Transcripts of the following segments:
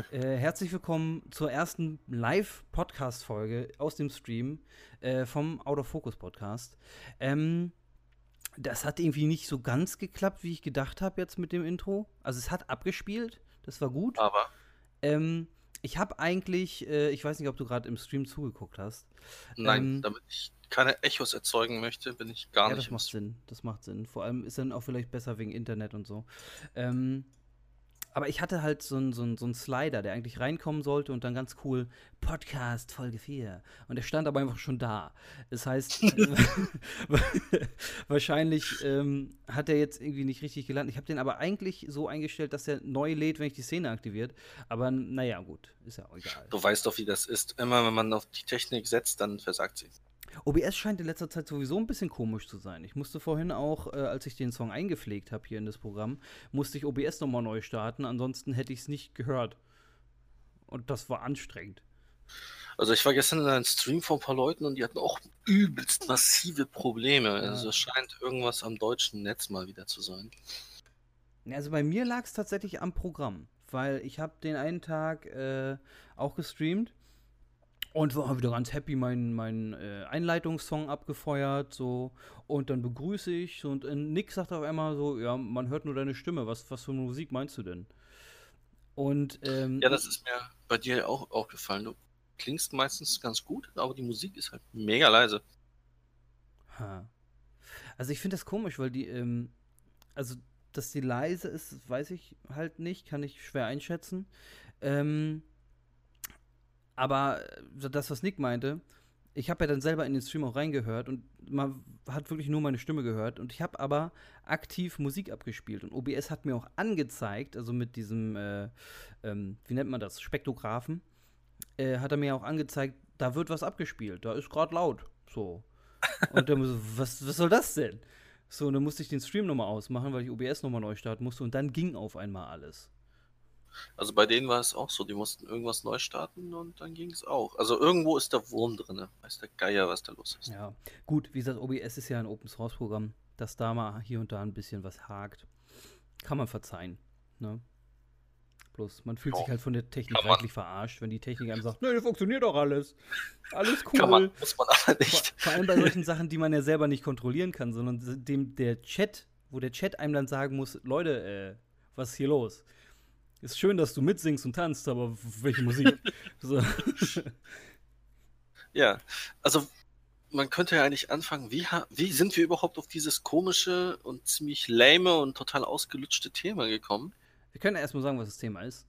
äh, herzlich willkommen zur ersten Live-Podcast-Folge aus dem Stream äh, vom Out of Focus Podcast. Ähm, das hat irgendwie nicht so ganz geklappt, wie ich gedacht habe jetzt mit dem Intro. Also es hat abgespielt, das war gut. Aber. Ähm, ich habe eigentlich, äh, ich weiß nicht, ob du gerade im Stream zugeguckt hast. Nein, Ähm, damit ich keine Echos erzeugen möchte, bin ich gar ja, nicht das macht. Sinn. Das macht Sinn. Vor allem ist dann auch vielleicht besser wegen Internet und so. Ähm, aber ich hatte halt so einen so einen- so einen Slider, der eigentlich reinkommen sollte und dann ganz cool Podcast Folge 4. Und der stand aber einfach schon da. Das heißt, wahrscheinlich ähm, hat er jetzt irgendwie nicht richtig gelandet. Ich habe den aber eigentlich so eingestellt, dass er neu lädt, wenn ich die Szene aktiviert. Aber naja, gut, ist ja auch egal. Du weißt doch, wie das ist. Immer wenn man auf die Technik setzt, dann versagt sie. OBS scheint in letzter Zeit sowieso ein bisschen komisch zu sein. Ich musste vorhin auch, äh, als ich den Song eingepflegt habe hier in das Programm, musste ich OBS nochmal neu starten, ansonsten hätte ich es nicht gehört. Und das war anstrengend. Also ich war gestern in einem Stream von ein paar Leuten und die hatten auch übelst massive Probleme. Ja. Also es scheint irgendwas am deutschen Netz mal wieder zu sein. Also bei mir lag es tatsächlich am Programm, weil ich habe den einen Tag äh, auch gestreamt und war wieder ganz happy meinen mein, äh, Einleitungssong abgefeuert so und dann begrüße ich und äh, Nick sagt auf einmal so, ja, man hört nur deine Stimme, was, was für Musik meinst du denn? Und ähm, Ja, das ist mir bei dir auch aufgefallen. Du klingst meistens ganz gut, aber die Musik ist halt mega leise. Ha. Also ich finde das komisch, weil die, ähm, also dass die leise ist, weiß ich halt nicht, kann ich schwer einschätzen. Ähm, aber äh, das, was Nick meinte, ich habe ja dann selber in den Stream auch reingehört und man hat wirklich nur meine Stimme gehört und ich habe aber aktiv Musik abgespielt und OBS hat mir auch angezeigt, also mit diesem, äh, ähm, wie nennt man das, Spektrographen, äh, hat er mir auch angezeigt, da wird was abgespielt, da ist gerade laut, so. Und dann so, was, was soll das denn? So, und dann musste ich den Stream nochmal ausmachen, weil ich OBS nochmal neu starten musste und dann ging auf einmal alles. Also bei denen war es auch so, die mussten irgendwas neu starten und dann ging es auch. Also irgendwo ist der Wurm drin. Weiß der Geier, was da los ist. Ja, gut, wie gesagt, OBS ist ja ein Open Source Programm, dass da mal hier und da ein bisschen was hakt. Kann man verzeihen, ne? Bloß, man fühlt Ja, sich halt von der Technik reichlich verarscht, wenn die Technik einem sagt, nee, funktioniert doch alles. Alles cool. Kann man, muss man aber Vor, nicht. vor allem bei solchen Sachen, die man ja selber nicht kontrollieren kann, sondern dem der Chat, wo der Chat einem dann sagen muss, Leute, äh, was ist hier los? Ist schön, dass du mitsingst und tanzt, aber welche Musik? so. Ja, also man könnte ja eigentlich anfangen, wie, wie sind wir überhaupt auf dieses komische und ziemlich lame und total ausgelutschte Thema gekommen? Wir können ja erstmal sagen, was das Thema ist.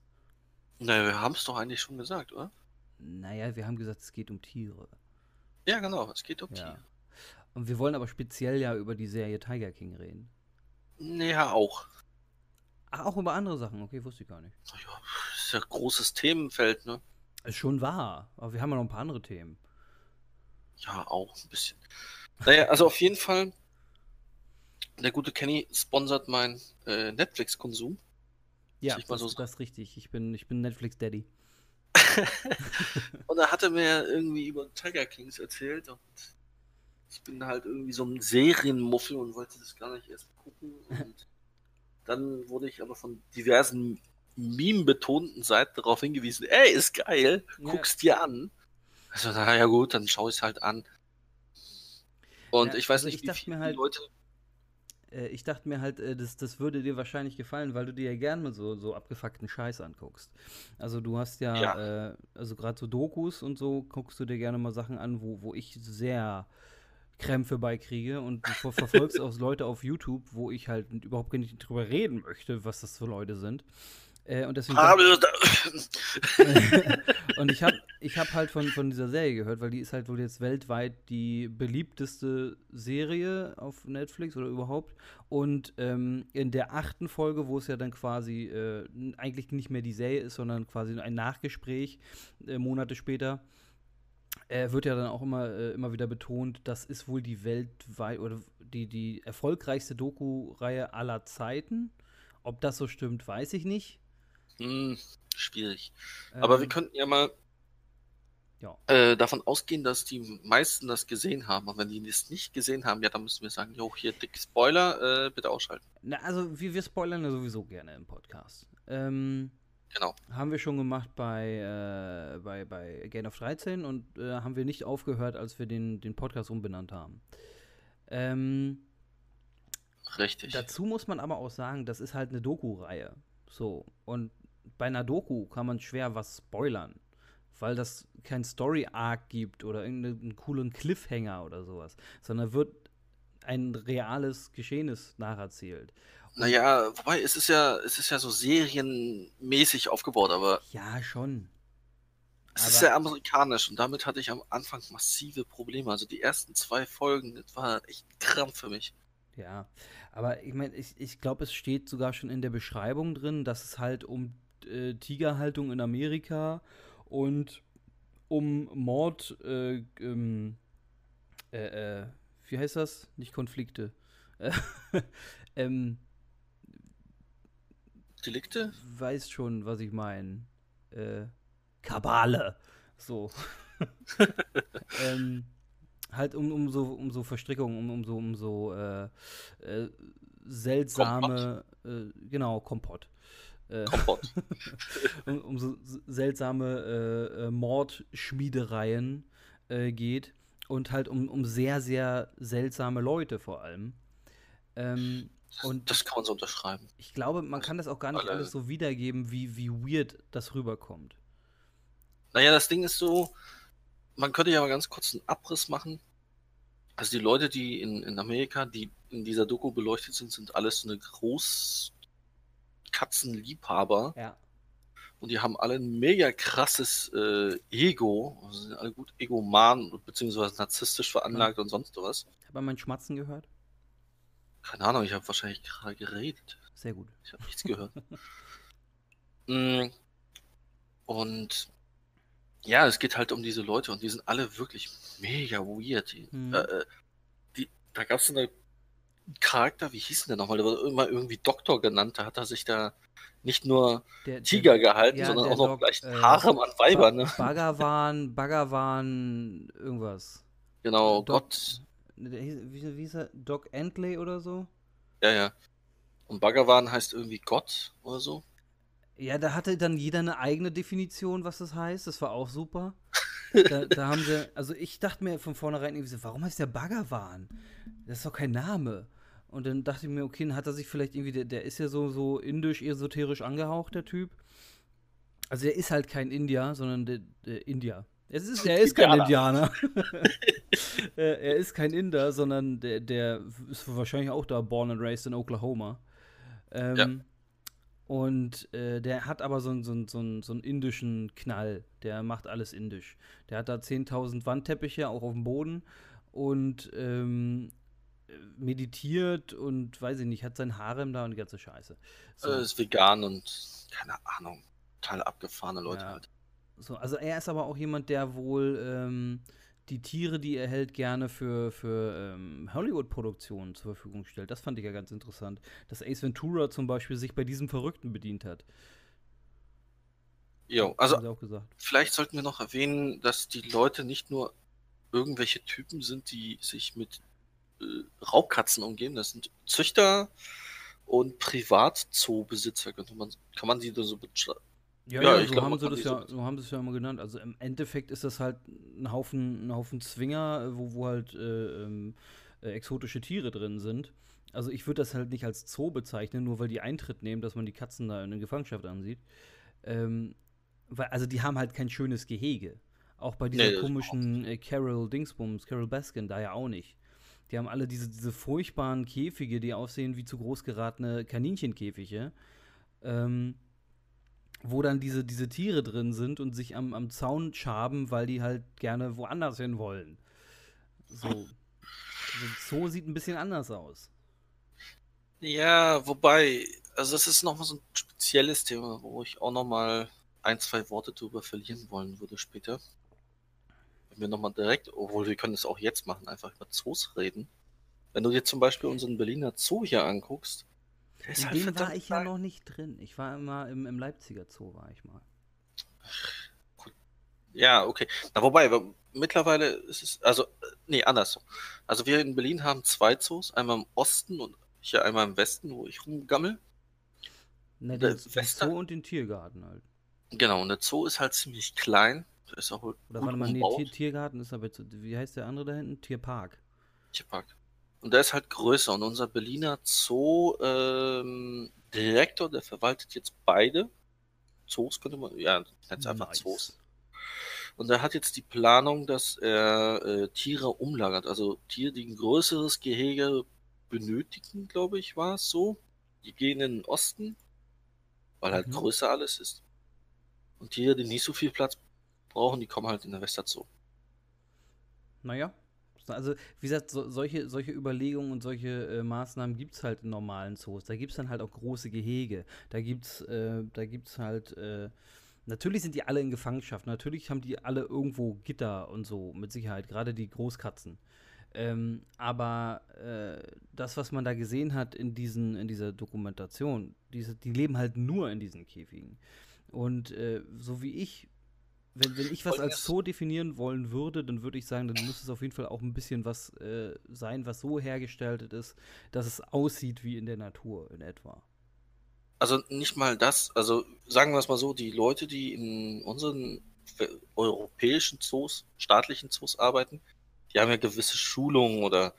Naja, wir haben es doch eigentlich schon gesagt, oder? Naja, wir haben gesagt, es geht um Tiere. Ja, genau, es geht um Ja. Tiere. Und wir wollen aber speziell ja über die Serie Tiger King reden. Ja, auch. Ach, auch über andere Sachen, okay, wusste ich gar nicht. Naja, ist ja ein großes Themenfeld, ne? Ist schon wahr, aber wir haben ja noch ein paar andere Themen. Ja, auch ein bisschen. Naja, also auf jeden Fall, der gute Kenny sponsert meinen äh, Netflix-Konsum. Ja, das, so ist das ist richtig. Ich bin, ich bin Netflix-Daddy. Und da hat er mir irgendwie über Tiger Kings erzählt und ich bin halt irgendwie so ein Serienmuffel und wollte das gar nicht erst gucken. Und dann wurde ich aber von diversen meme-betonten Seiten darauf hingewiesen, ey, ist geil, Ja. guck's dir an. Also, na ja gut, dann schau ich's halt an. Und Ja, ich weiß also nicht, ich wie dachte viele mir halt- Leute. Äh, ich dachte mir halt, äh, das, das würde dir wahrscheinlich gefallen, weil du dir ja gern mal so, so abgefuckten Scheiß anguckst. Also du hast ja, Ja. Äh, also gerade so Dokus und so guckst du dir gerne mal Sachen an, wo, wo ich sehr Krämpfe beikriege und du ver verfolgst auch Leute auf YouTube, wo ich halt überhaupt gar nicht drüber reden möchte, was das für Leute sind. Äh, und deswegen und ich habe ich hab halt von, von dieser Serie gehört, weil die ist halt wohl jetzt weltweit die beliebteste Serie auf Netflix oder überhaupt. Und ähm, in der achten Folge, wo es ja dann quasi äh, eigentlich nicht mehr die Serie ist, sondern quasi ein Nachgespräch äh, Monate später, äh, wird ja dann auch immer, äh, immer wieder betont, das ist wohl die weltweit oder die, die erfolgreichste Doku-Reihe aller Zeiten. Ob das so stimmt, weiß ich nicht. Hm, schwierig. Aber wir Ähm, könnten ja mal Ja. äh, davon ausgehen, dass die meisten das gesehen haben. Und wenn die das nicht gesehen haben, ja, dann müssen wir sagen, jo, hier dick Spoiler, äh, bitte ausschalten. Na, also wir, wir spoilern ja sowieso gerne im Podcast. Ähm, Genau. haben wir schon gemacht bei, äh, bei, bei Gain of 13 und äh, haben wir nicht aufgehört, als wir den, den Podcast umbenannt haben. Ähm, Richtig. Dazu muss man aber auch sagen, das ist halt eine Doku-Reihe. So. Und bei einer Doku kann man schwer was spoilern. Weil das kein Story-Arc gibt oder irgendeinen coolen Cliffhanger oder sowas. Sondern wird ein reales Geschehnis nacherzählt. Naja, wobei, es ist ja, es ist ja so serienmäßig aufgebaut, aber Ja, schon. es Aber- ist sehr amerikanisch und damit hatte ich am Anfang massive Probleme. Also die ersten zwei Folgen, das war echt Krampf für mich. Ja, aber ich meine, ich, ich glaube, es steht sogar schon in der Beschreibung drin, dass es halt um äh, Tigerhaltung in Amerika und um Mord, äh, ähm, äh, äh, wie heißt das? Nicht Konflikte. Äh, ähm, Delikte? weiß schon, was ich meine. Äh, Kabale. So. ähm, halt um, um so um so Verstrickungen, um, um so um so äh, äh, seltsame, äh, genau Kompott. Äh, Kompott. um, um so seltsame äh, Mordschmiedereien geht und halt um, um sehr sehr seltsame Leute vor allem. Ähm, und das kann man so unterschreiben. ich glaube, man kann das auch gar nicht Alle- alles so wiedergeben, wie, wie weird das rüberkommt. Naja, das Ding ist so, man könnte ja mal ganz kurz einen Abriss machen. Also die Leute, die in, in Amerika, die in dieser Doku beleuchtet sind, sind alles so eine Großkatzenliebhaber Ja. und die haben alle ein mega krasses äh, Ego, also sind alle gut egoman beziehungsweise narzisstisch veranlagt und sonst was. Hat man mein Schmatzen gehört? Keine Ahnung, ich habe wahrscheinlich gerade geredet. Sehr gut. Ich habe nichts gehört. Mm, und ja, es geht halt um diese Leute und die sind alle wirklich mega weird. Die, Mhm. äh, äh, die, da gab es einen Charakter, wie hieß denn der nochmal? Der wurde immer irgendwie Doktor genannt. Da hat er sich da nicht nur Der, der- Tiger gehalten, ja, sondern der auch noch gleich äh, Harem an Weiber, Ba- ne? Bhagavan, Bhagavan, irgendwas. Genau, Doc- Gott. Hieß, wie, wie hieß er? Doc Entley oder so? Ja, ja. Und Bhagavan heißt irgendwie Gott oder so. Ja, da hatte dann jeder eine eigene Definition, was das heißt. Das war auch super. Da, da haben sie, also ich dachte mir von vornherein irgendwie so, warum heißt der Bhagavan? Das ist doch kein Name. Und dann dachte ich mir, okay, dann hat er sich vielleicht irgendwie, der, der ist ja so, so indisch-esoterisch angehaucht, der Typ. Also der ist halt kein Indier, sondern der, der Indier. Es ist, er ist kein Indianer. Er ist kein Inder, sondern der, der ist wahrscheinlich auch da born and raised in Oklahoma. Ähm, Ja. Und äh, der hat aber so, einen- so, einen- so, einen- so einen indischen Knall. Der macht alles indisch. Der hat da 10.000 Wandteppiche auch auf dem Boden und ähm, meditiert und weiß ich nicht, hat sein Harem da und die ganze Scheiße. So. Äh, ist vegan und keine Ahnung. Total abgefahrene Leute Ja. halt. So, also er ist aber auch jemand, der wohl ähm, die Tiere, die er hält, gerne für, für ähm, Hollywood-Produktionen zur Verfügung stellt. Das fand ich ja ganz interessant. Dass Ace Ventura zum Beispiel sich bei diesem Verrückten bedient hat. Jo, also sie. Vielleicht sollten wir noch erwähnen, dass die Leute nicht nur irgendwelche Typen sind, die sich mit äh, Raubkatzen umgeben. Das sind Züchter und Privatzoobesitzer, könnte man, kann man die da so beschreiben? Ja, Ja, ja, so, glaub, haben sie das ja, so- haben sie es ja immer genannt. Also im Endeffekt ist das halt ein Haufen, ein Haufen Zwinger, äh, wo, wo halt äh, ähm, äh, exotische Tiere drin sind. Also ich würde das halt nicht als Zoo bezeichnen, nur weil die Eintritt nehmen, dass man die Katzen da in der Gefangenschaft ansieht. Ähm, weil, also die haben halt kein schönes Gehege. Auch bei dieser Nee, komischen äh, Carol Dingsbums, Carol Baskin, da ja auch nicht. Die haben alle diese, diese furchtbaren Käfige, die aussehen wie zu groß geratene Kaninchenkäfige. Ähm, wo dann diese, diese Tiere drin sind und sich am, am Zaun schaben, weil die halt gerne woanders hin wollen. So. Also Zoo sieht ein bisschen anders aus. Ja, wobei, also das ist nochmal so ein spezielles Thema, wo ich auch nochmal ein, zwei Worte drüber verlieren wollen würde später. Wenn wir nochmal direkt, obwohl wir können es auch jetzt machen, einfach über Zoos reden. Wenn du dir zum Beispiel unseren Berliner Zoo hier anguckst, In halt dem war ich ja noch nicht drin. Ich war immer im, im Leipziger Zoo, war ich mal. Ja, okay. Na, wobei, aber mittlerweile ist es, also, nee, andersrum. Also wir in Berlin haben zwei Zoos, einmal im Osten und hier einmal im Westen, wo ich rumgammel. Na, Der den, Zoo und den Tiergarten halt. Genau, und der Zoo ist halt ziemlich klein. Der ist auch gut Oder warte mal, nee, Tiergarten ist aber, wie heißt der andere da hinten? Tierpark. Tierpark. Und der ist halt größer. Und unser Berliner Zoo ähm, Direktor, der verwaltet jetzt beide Zoos, könnte man, ja, es einfach Nice. Zoos. Und er hat jetzt die Planung, dass er äh, Tiere umlagert. Also Tiere, die ein größeres Gehege benötigen, glaube ich, war es so. Die gehen in den Osten, weil halt Mhm. größer alles ist. Und Tiere, die nicht so viel Platz brauchen, die kommen halt in der Westerzoo. Naja. Also, wie gesagt, so, solche, solche Überlegungen und solche äh, Maßnahmen gibt es halt in normalen Zoos. Da gibt es dann halt auch große Gehege. Da gibt es äh, halt. Äh, natürlich sind die alle in Gefangenschaft. Natürlich haben die alle irgendwo Gitter und so, mit Sicherheit. Gerade die Großkatzen. Ähm, aber äh, das, was man da gesehen hat in, diesen, in dieser Dokumentation, diese, die leben halt nur in diesen Käfigen. Und äh, so wie ich, wenn, wenn ich was als Zoo definieren wollen würde, dann würde ich sagen, dann muss es auf jeden Fall auch ein bisschen was äh, sein, was so hergestaltet ist, dass es aussieht wie in der Natur in etwa. Also nicht mal das, also sagen wir es mal so, die Leute, die in unseren we- europäischen Zoos, staatlichen Zoos arbeiten, die haben ja gewisse Schulungen oder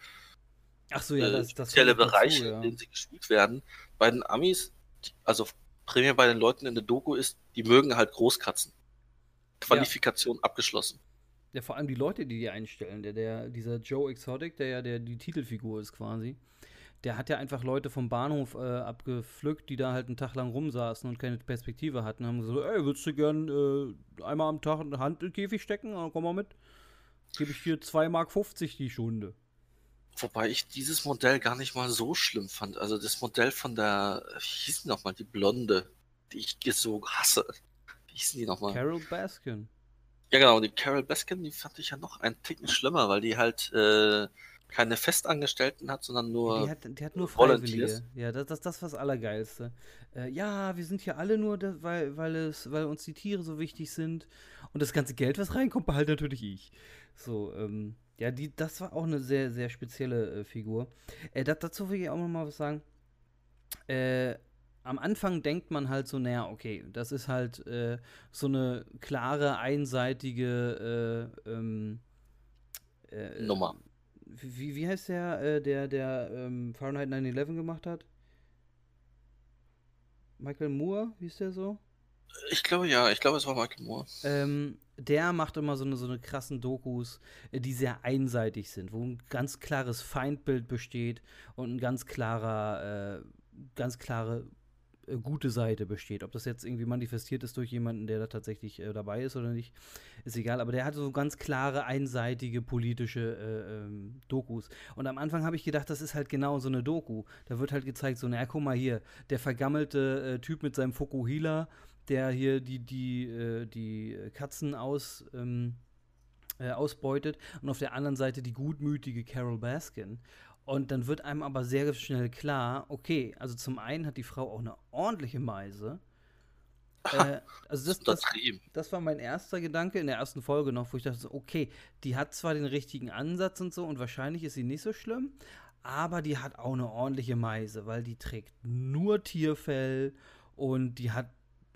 Ach so, ja, äh, das, das spezielle kommt dazu, Bereiche, ja. in denen sie geschult werden. Bei den Amis, also Prämie bei den Leuten in der Doku ist, die mögen halt Großkatzen. Qualifikation abgeschlossen. Ja, vor allem die Leute, die die einstellen. Der, der, dieser Joe Exotic, der ja der, die Titelfigur ist quasi, der hat ja einfach Leute vom Bahnhof äh, abgepflückt, die da halt einen Tag lang rumsaßen und keine Perspektive hatten. Haben gesagt, ey, würdest du gern äh, einmal am Tag eine Hand in den Käfig stecken? Ah, komm mal mit. Gebe ich dir 2,50 Mark die Stunde. Wobei ich dieses Modell gar nicht mal so schlimm fand. Also das Modell von der, wie hieß die nochmal, die Blonde, die ich so hasse. Wie hießen die nochmal? Carol Baskin. Ja, genau, die Carol Baskin, die fand ich ja noch einen Ticken schlimmer, weil die halt äh, keine Festangestellten hat, sondern nur. Die hat, die hat nur Volunteers. Freiwillige. Ja, das, das, das war das Allergeilste. Äh, ja, wir sind hier alle nur, da, weil, weil, es, weil uns die Tiere so wichtig sind. Und das ganze Geld, was reinkommt, behalte natürlich ich. So, ähm, ja, die, das war auch eine sehr, sehr spezielle äh, Figur. Äh, da, dazu will ich auch noch mal was sagen. Äh, am Anfang denkt man halt so, naja, okay, das ist halt äh, so eine klare, einseitige äh, ähm, äh, Nummer. Wie, wie heißt der, äh, der, der ähm, Fahrenheit 9-11 gemacht hat? Michael Moore, hieß der so? Ich glaube ja, ich glaube, es war Michael Moore. Ähm, der macht immer so eine, so eine krassen Dokus, äh, die sehr einseitig sind, wo ein ganz klares Feindbild besteht und ein ganz klarer, äh, ganz klare äh, gute Seite besteht. Ob das jetzt irgendwie manifestiert ist durch jemanden, der da tatsächlich äh, dabei ist oder nicht, ist egal. Aber der hat so ganz klare, einseitige politische äh, ähm, Dokus. Und am Anfang habe ich gedacht, das ist halt genau so eine Doku. Da wird halt gezeigt, so, naja, guck mal hier, der vergammelte äh, Typ mit seinem Fokuhila, der hier die, die, die Katzen aus, ähm, äh, ausbeutet und auf der anderen Seite die gutmütige Carol Baskin. Und dann wird einem aber sehr schnell klar, okay, also zum einen hat die Frau auch eine ordentliche Meise. Äh, also das, das, das war mein erster Gedanke in der ersten Folge noch, wo ich dachte, okay, die hat zwar den richtigen Ansatz und so und wahrscheinlich ist sie nicht so schlimm, aber die hat auch eine ordentliche Meise, weil die trägt nur Tierfell und die hat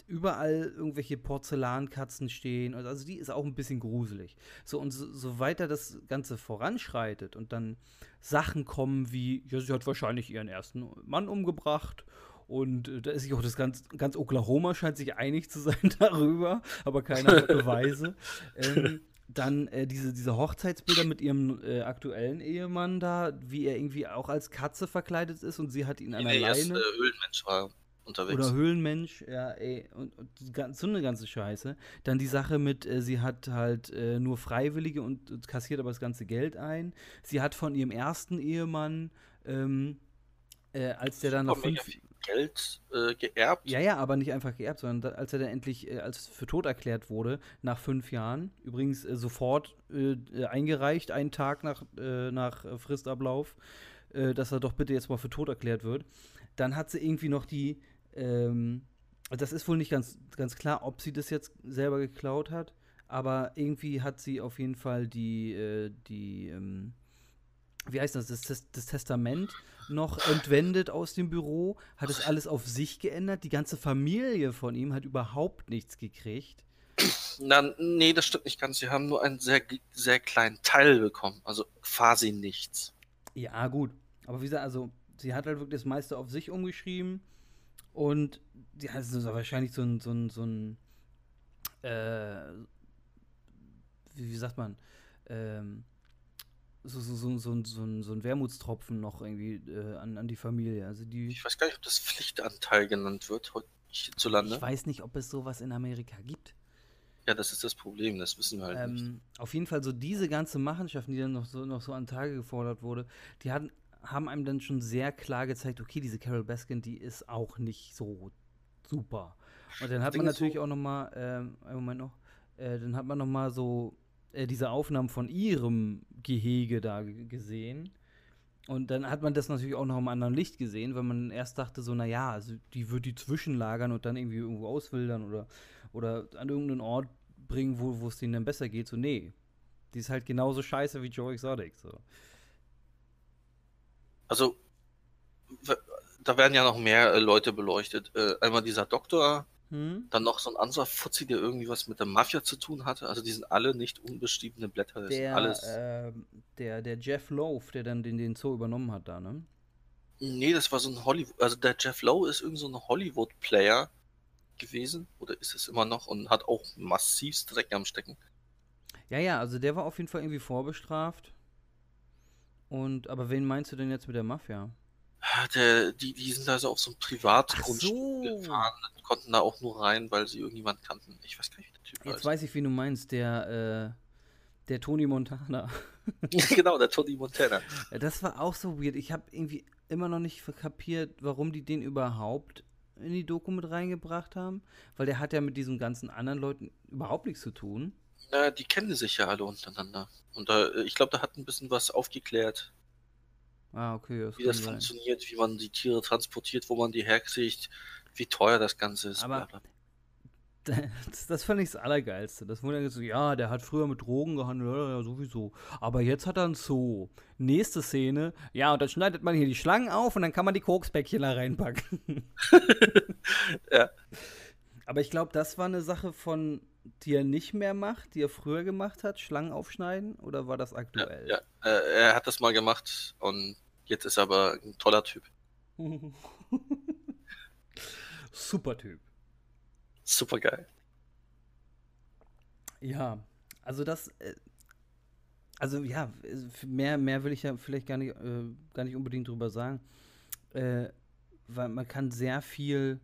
überall irgendwelche Porzellankatzen stehen. Also die ist auch ein bisschen gruselig. So, und so, so weiter das Ganze voranschreitet und dann Sachen kommen wie, ja, sie hat wahrscheinlich ihren ersten Mann umgebracht. Und äh, da ist sich auch das ganz, ganz Oklahoma scheint sich einig zu sein darüber, aber keiner hat Beweise. ähm, dann äh, diese, diese Hochzeitsbilder mit ihrem äh, aktuellen Ehemann da, wie er irgendwie auch als Katze verkleidet ist und sie hat ihn an der Leine. äh, Höhlenmensch war unterwegs. Oder Höhlenmensch, ja, ey, und, und so eine ganze Scheiße. Dann die Sache mit, äh, sie hat halt äh, nur Freiwillige und, und kassiert aber das ganze Geld ein. Sie hat von ihrem ersten Ehemann, ähm, äh, als der dann mega fünf, Geld äh, geerbt. ja, ja, aber nicht einfach geerbt, sondern als er dann endlich äh, als für tot erklärt wurde, nach fünf Jahren, übrigens äh, sofort eingereicht, einen Tag nach, nach Fristablauf, dass er doch bitte jetzt mal für tot erklärt wird. Dann hat sie irgendwie noch die, ähm, das ist wohl nicht ganz, ganz klar, ob sie das jetzt selber geklaut hat, aber irgendwie hat sie auf jeden Fall die, äh, die, ähm, wie heißt das, das, das, Testament noch entwendet aus dem Büro, hat es alles auf sich geändert. Die ganze Familie von ihm hat überhaupt nichts gekriegt. Na, nee, das stimmt nicht ganz. Sie haben nur einen sehr, sehr kleinen Teil bekommen. Also quasi nichts. Ja, gut. Aber wie gesagt, also sie hat halt wirklich das meiste auf sich umgeschrieben. Und ja, das ist wahrscheinlich so ein, so ein, so ein äh, wie, wie sagt man, ähm, so, so, so, so, so, ein, so ein Wermutstropfen noch irgendwie äh, an, an die Familie. Also die, Ich weiß gar nicht, ob das Pflichtanteil genannt wird hierzulande. ich weiß nicht, ob es sowas in Amerika gibt. Ja, das ist das Problem, das wissen wir halt nicht. Ähm, auf jeden Fall so diese ganze Machenschaften, die dann noch so, noch so an Tage gefordert wurde, die hatten, haben einem dann schon sehr klar gezeigt, okay, diese Carol Baskin, die ist auch nicht so super. Und dann hat man natürlich so- auch noch mal, ähm, einen Moment noch, äh, dann hat man noch mal so äh, diese Aufnahmen von ihrem Gehege da gesehen. Und dann hat man das natürlich auch noch im anderen Licht gesehen, weil man erst dachte so, naja, also die wird die zwischenlagern und dann irgendwie irgendwo auswildern oder, oder an irgendeinen Ort bringen, wo wo es denen dann besser geht. So, nee. Die ist halt genauso scheiße wie Joe Exotic. So. Also, da werden ja noch mehr äh, Leute beleuchtet. Äh, einmal dieser Doktor, Hm? dann noch so ein anderer Fuzzi, der irgendwie was mit der Mafia zu tun hatte. Also die sind alle nicht unbeschriebene Blätter. Das Der, alles. ähm, der, der Jeff Loaf, der dann den, den Zoo übernommen hat da, ne? Nee, das war so ein Hollywood. Also der Jeff Lowe ist irgend so ein Hollywood-Player gewesen. Oder ist es immer noch und hat auch massiv Dreck am Stecken. Ja, ja, also der war auf jeden Fall irgendwie vorbestraft. Und, aber wen meinst du denn jetzt mit der Mafia? Ah, Der, die, die sind also auf so ein Privatgrundstück so. gefahren, konnten da auch nur rein, weil sie irgendjemand kannten. Ich weiß gar nicht, wie der Typ Jetzt heißt. weiß ich, wie du meinst, der, äh, der Tony Montana. genau, der Tony Montana. Das war auch so weird. Ich habe irgendwie immer noch nicht kapiert, warum die den überhaupt in die Doku mit reingebracht haben. Weil der hat ja mit diesen ganzen anderen Leuten überhaupt nichts zu tun. Na, die kennen sich ja alle untereinander. Und da, äh, ich glaube, da hat ein bisschen was aufgeklärt, Ah, okay. Das wie das sein. funktioniert, wie man die Tiere transportiert, wo man die herkriegt, wie teuer das Ganze ist. Aber- bla, bla. Das, das fand ich das Allergeilste. Das wurde dann so, ja, der hat früher mit Drogen gehandelt, ja, sowieso. Aber jetzt hat er einen Zoo. Nächste Szene, ja, und dann schneidet man hier die Schlangen auf und dann kann man die Kokspäckchen da reinpacken. Ja. Aber ich glaube, das war eine Sache von, die er nicht mehr macht, die er früher gemacht hat, Schlangen aufschneiden, oder war das Ja, aktuell? ja. Äh, er hat das mal gemacht und jetzt ist er aber ein toller Typ. Super Typ. Super geil. Ja, also das, äh, also ja, mehr, mehr will ich ja vielleicht gar nicht, äh, gar nicht unbedingt drüber sagen, äh, weil man kann sehr viel,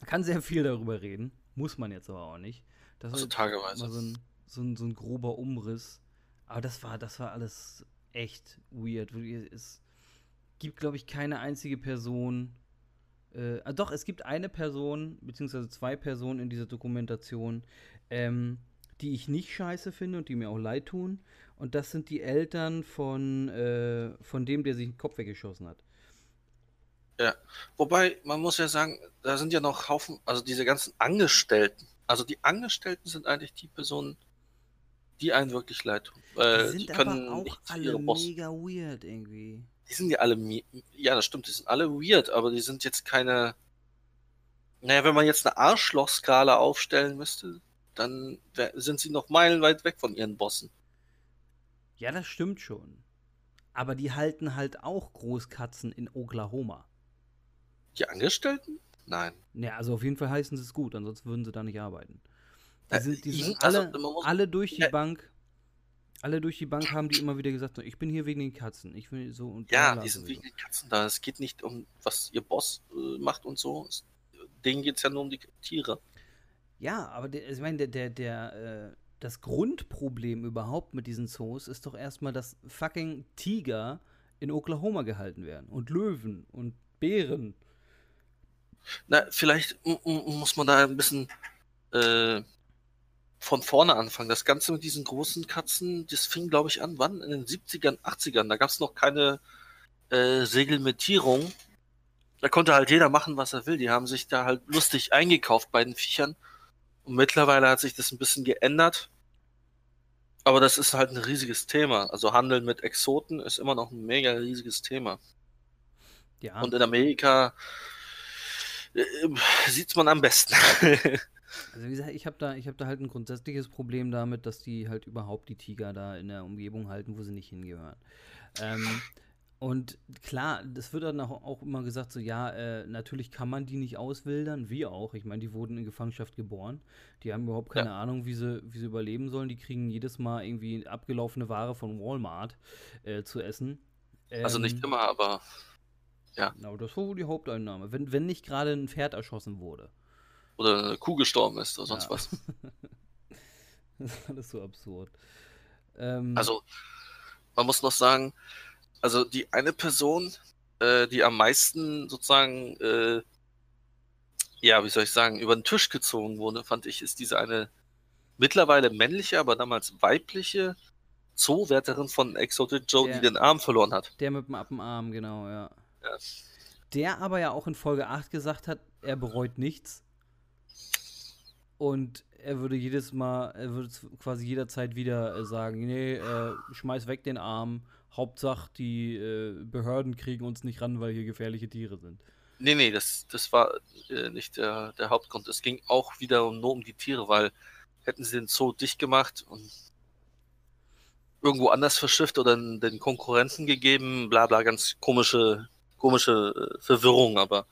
man kann sehr viel darüber reden, muss man jetzt aber auch nicht. Das Also war tageweise. so ein, so, ein, so ein grober Umriss, aber das war, das war alles echt weird. Es gibt, glaube ich, keine einzige Person, äh, ah, doch, es gibt eine Person, beziehungsweise zwei Personen in dieser Dokumentation, ähm, die ich nicht scheiße finde und die mir auch leid tun. Und das sind die Eltern von, äh, von dem, der sich den Kopf weggeschossen hat. Wobei, man muss ja sagen, da sind ja noch Haufen, also diese ganzen Angestellten. Also die Angestellten sind eigentlich die Personen, die einen wirklich leid tun. Die Weil die, sind können aber auch alle mega weird irgendwie. Die sind ja alle, ja, das stimmt, die sind alle weird, aber die sind jetzt keine. Naja, wenn man jetzt eine Arschlochskala aufstellen müsste, dann sind sie noch meilenweit weg von ihren Bossen. Ja, das stimmt schon. Aber die halten halt auch Großkatzen in Oklahoma. Die Angestellten? Nein. Ja, also auf jeden Fall heißen sie es gut, ansonsten würden sie da nicht arbeiten. Die Äh, sind, die sind also, alle, alle durch die Ja. Bank, alle durch die Bank haben die immer wieder gesagt, ich bin hier wegen den Katzen. Ich will so und Ja, die sind wegen den Katzen da. Es geht nicht um, was ihr Boss äh, macht und so. Es, denen geht's ja nur um die Tiere. Ja, aber der, ich meine, der, der, der, äh, das Grundproblem überhaupt mit diesen Zoos ist doch erstmal, dass fucking Tiger in Oklahoma gehalten werden und Löwen und Bären. Na, vielleicht muss man da ein bisschen äh, von vorne anfangen. Das Ganze mit diesen großen Katzen, das fing, glaube ich, an, wann? In den 70ern, 80ern. Da gab es noch keine äh, Reglementierung. Da konnte halt jeder machen, was er will. Die haben sich da halt lustig eingekauft bei den Viechern. Und mittlerweile hat sich das ein bisschen geändert. Aber das ist halt ein riesiges Thema. Also Handeln mit Exoten ist immer noch ein mega riesiges Thema. Ja. Und in Amerika äh, sieht man am besten. Also wie gesagt, ich habe da, hab da halt ein grundsätzliches Problem damit, dass die halt überhaupt die Tiger da in der Umgebung halten, wo sie nicht hingehören. Ähm, und klar, das wird dann auch, immer gesagt, so ja, äh, natürlich kann man die nicht auswildern, wie auch. Ich meine, die wurden in Gefangenschaft geboren. Die haben überhaupt keine ja. Ahnung, wie sie, wie sie überleben sollen. Die kriegen jedes Mal irgendwie abgelaufene Ware von Walmart äh, zu essen. Ähm, also nicht ähm, immer, aber ja. Genau, das war wohl die Haupteinnahme. Wenn, wenn nicht gerade ein Pferd erschossen wurde. Oder eine Kuh gestorben ist oder sonst ja. was. das ist alles so absurd. Ähm, also, man muss noch sagen, also die eine Person, äh, die am meisten sozusagen, äh, ja, wie soll ich sagen, über den Tisch gezogen wurde, fand ich, ist diese eine mittlerweile männliche, aber damals weibliche Zoowärterin von Exotic Joe, der, die den Arm verloren hat. Der mit dem Appenarm, genau, ja. Ja. Der aber ja auch in Folge 8 gesagt hat, er bereut nichts. Und er würde jedes Mal, er würde quasi jederzeit wieder äh, sagen, nee, äh, schmeiß weg den Arm, Hauptsache die äh, Behörden kriegen uns nicht ran, weil hier gefährliche Tiere sind. Nee, nee, das, das war äh, nicht der, der Hauptgrund. Es ging auch wieder nur um die Tiere, weil hätten sie den Zoo dicht gemacht und irgendwo anders verschifft oder den Konkurrenten gegeben, bla bla, ganz komische, komische äh, Verwirrung, aber.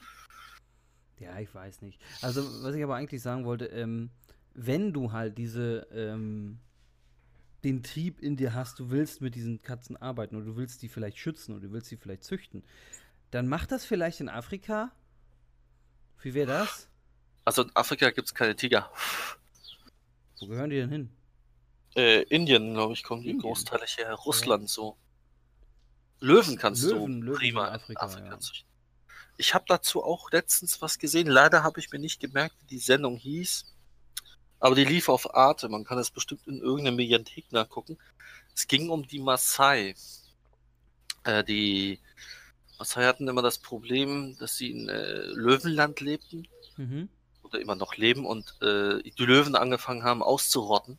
Ja, ich weiß nicht. Also, was ich aber eigentlich sagen wollte, ähm, wenn du halt diese, ähm, den Trieb in dir hast, du willst mit diesen Katzen arbeiten oder du willst die vielleicht schützen oder du willst sie vielleicht züchten, dann mach das vielleicht in Afrika. Wie wäre das? Also in Afrika gibt es keine Tiger. Wo gehören die denn hin? Äh, Indien, glaube ich, kommen die Großteile her. Russland ja. so. Löwen kannst Löwen, du Löwen prima in Afrika, Afrika ja. Ich habe dazu auch letztens was gesehen. Leider habe ich mir nicht gemerkt, wie die Sendung hieß. Aber die lief auf Arte. Man kann das bestimmt in irgendeiner Mediathek nachgucken. Es ging um die Maasai. Äh, die Maasai hatten immer das Problem, dass sie in äh, Löwenland lebten. Mhm. Oder immer noch leben und äh, die Löwen angefangen haben auszurotten.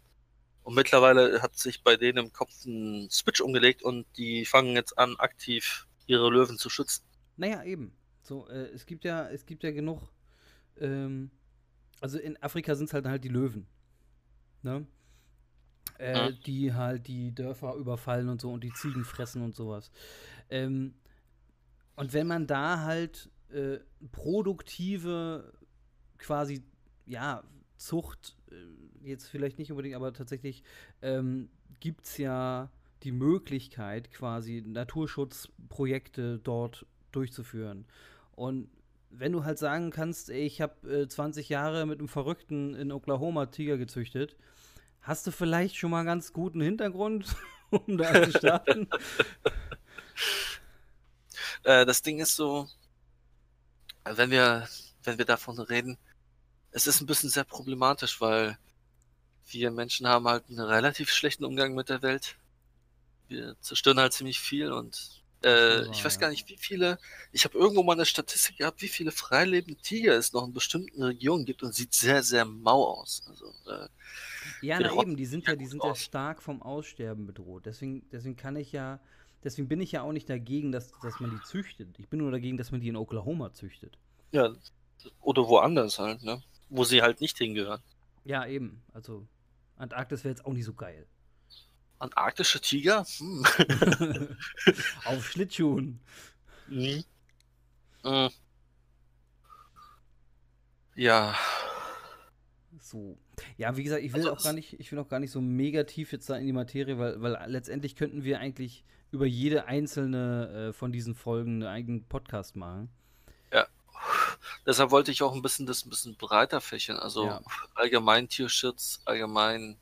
Und mittlerweile hat sich bei denen im Kopf ein Switch umgelegt und die fangen jetzt an, aktiv ihre Löwen zu schützen. Naja, eben. So, äh, es gibt ja, es gibt ja genug ähm, also in Afrika sind es halt halt die Löwen. Ne? Äh, mhm. Die halt die Dörfer überfallen und so und die Ziegen fressen und sowas. Ähm, und wenn man da halt äh, produktive quasi, ja, Zucht, äh, jetzt vielleicht nicht unbedingt, aber tatsächlich ähm, gibt es ja die Möglichkeit, quasi Naturschutzprojekte dort durchzuführen. Und wenn du halt sagen kannst, ich habe äh, 20 Jahre mit einem Verrückten in Oklahoma Tiger gezüchtet, hast du vielleicht schon mal einen ganz guten Hintergrund, um da zu starten? äh, das Ding ist so, wenn wir, wenn wir davon reden, es ist ein bisschen sehr problematisch, weil wir Menschen haben halt einen relativ schlechten Umgang mit der Welt. Wir zerstören halt ziemlich viel und äh, ich weiß gar nicht, wie viele. Ich habe irgendwo mal eine Statistik gehabt, wie viele freilebende Tiger es noch in bestimmten Regionen gibt und sieht sehr, sehr mau aus. Also, äh, ja, na eben, die sind ja, die sind ja stark vom Aussterben bedroht. Deswegen, deswegen kann ich ja, deswegen bin ich ja auch nicht dagegen, dass, dass man die züchtet. Ich bin nur dagegen, dass man die in Oklahoma züchtet. Ja, oder woanders halt, ne? Wo sie halt nicht hingehören. Ja, eben. Also Antarktis wäre jetzt auch nicht so geil. Antarktische Tiger? Hm. Auf Schlittschuhen. Mhm. Äh. Ja. So. Ja, wie gesagt, ich will also, auch gar nicht, ich will auch gar nicht so mega tief jetzt da in die Materie, weil, weil letztendlich könnten wir eigentlich über jede einzelne äh, von diesen Folgen einen eigenen Podcast machen. Deshalb wollte ich auch ein bisschen das ein bisschen breiter fächern. Also ja. allgemein Tierschutz, allgemein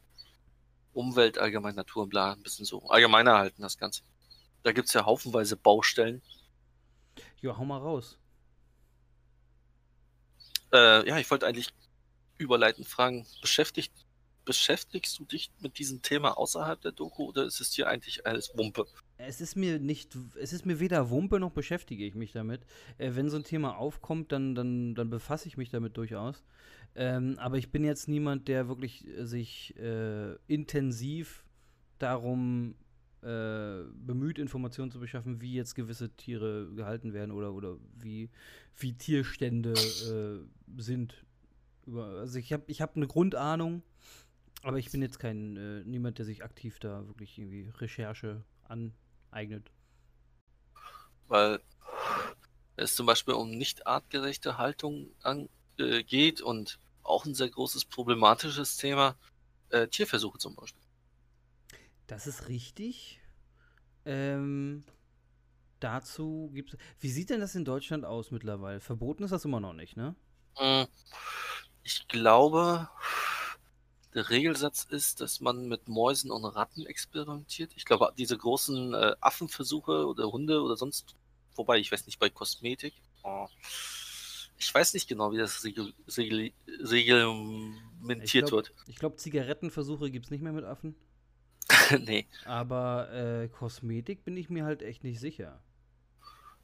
Umwelt, allgemein Natur und bla, ein bisschen so allgemeiner halten das Ganze. Da gibt es ja haufenweise Baustellen. Ja, hau mal raus. Äh, ja, ich wollte eigentlich überleitend fragen, beschäftigt, beschäftigst du dich mit diesem Thema außerhalb der Doku oder ist es dir eigentlich alles Wumpe? Es ist mir nicht, es ist mir weder Wumpe noch beschäftige ich mich damit. Äh, wenn so ein Thema aufkommt, dann, dann, dann befasse ich mich damit durchaus. Ähm, aber ich bin jetzt niemand, der wirklich äh, sich äh, intensiv darum äh, bemüht, Informationen zu beschaffen, wie jetzt gewisse Tiere gehalten werden oder, oder wie, wie Tierstände äh, sind. also ich habe ich hab eine Grundahnung, aber ich bin jetzt kein äh, niemand, der sich aktiv da wirklich irgendwie Recherche aneignet. Weil es zum Beispiel um nicht artgerechte Haltung an, äh, geht und auch ein sehr großes problematisches Thema, äh, Tierversuche zum Beispiel. Das ist richtig. Ähm, dazu gibt es. Wie sieht denn das in Deutschland aus mittlerweile? Verboten ist das immer noch nicht, ne? Hm, ich glaube, der Regelsatz ist, dass man mit Mäusen und Ratten experimentiert. Ich glaube, diese großen äh, Affenversuche oder Hunde oder sonst, wobei ich weiß nicht, bei Kosmetik. Oh. Ich weiß nicht genau, wie das regel, regel, reglementiert glaub, wird. Ich glaube, Zigarettenversuche gibt es nicht mehr mit Affen. nee. Aber äh, Kosmetik bin ich mir halt echt nicht sicher.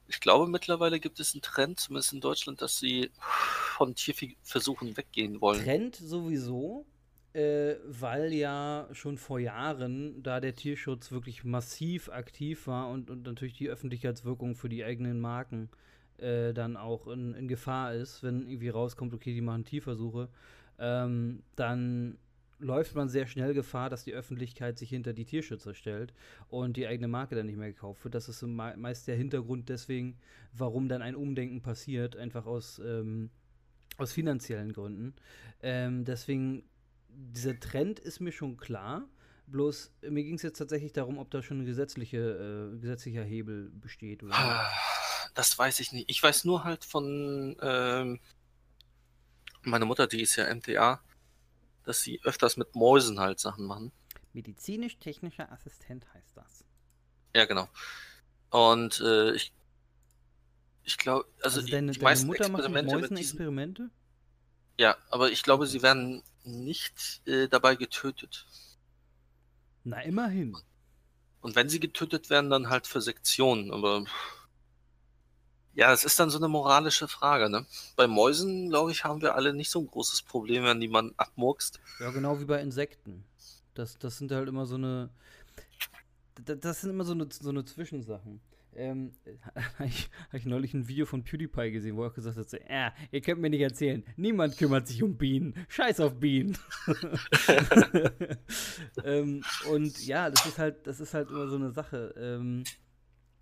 Ich glaube, mittlerweile gibt es einen Trend, zumindest in Deutschland, dass sie von Tierversuchen weggehen wollen. Trend sowieso, äh, weil ja schon vor Jahren da der Tierschutz wirklich massiv aktiv war und, und natürlich die Öffentlichkeitswirkung für die eigenen Marken äh, dann auch in, in, Gefahr ist, wenn irgendwie rauskommt, okay, die machen Tierversuche, ähm, dann läuft man sehr schnell Gefahr, dass die Öffentlichkeit sich hinter die Tierschützer stellt und die eigene Marke dann nicht mehr gekauft wird. Das ist meist der Hintergrund deswegen, warum dann ein Umdenken passiert, einfach aus, ähm, aus finanziellen Gründen. Ähm, deswegen, dieser Trend ist mir schon klar. Bloß mir ging es jetzt tatsächlich darum, ob da schon ein gesetzliche, äh, gesetzlicher Hebel besteht. Oder ah, das weiß ich nicht. Ich weiß nur halt von ähm, meiner Mutter, die ist ja MTA dass sie öfters mit Mäusen halt Sachen machen. Medizinisch-technischer Assistent heißt das. Ja, genau. Und äh, ich, ich glaube, also, also deine, die deine meisten Mutter macht mit Mäusen Experimente? Ja, aber ich glaube, sie werden nicht äh, dabei getötet. Na, immerhin. Und wenn sie getötet werden, dann halt für Sektionen, aber ja, es ist dann so eine moralische Frage, ne? Bei Mäusen, glaube ich, haben wir alle nicht so ein großes Problem, wenn die man abmurkst. Ja, genau wie bei Insekten. Das, das sind halt immer so eine. Das sind immer so eine, so eine Zwischensachen. Ähm, habe ich, hab ich neulich ein Video von PewDiePie gesehen, wo er gesagt hat: so, äh, ihr könnt mir nicht erzählen, niemand kümmert sich um Bienen. Scheiß auf Bienen. ähm, und ja, das ist halt, das ist halt immer so eine Sache. Ähm,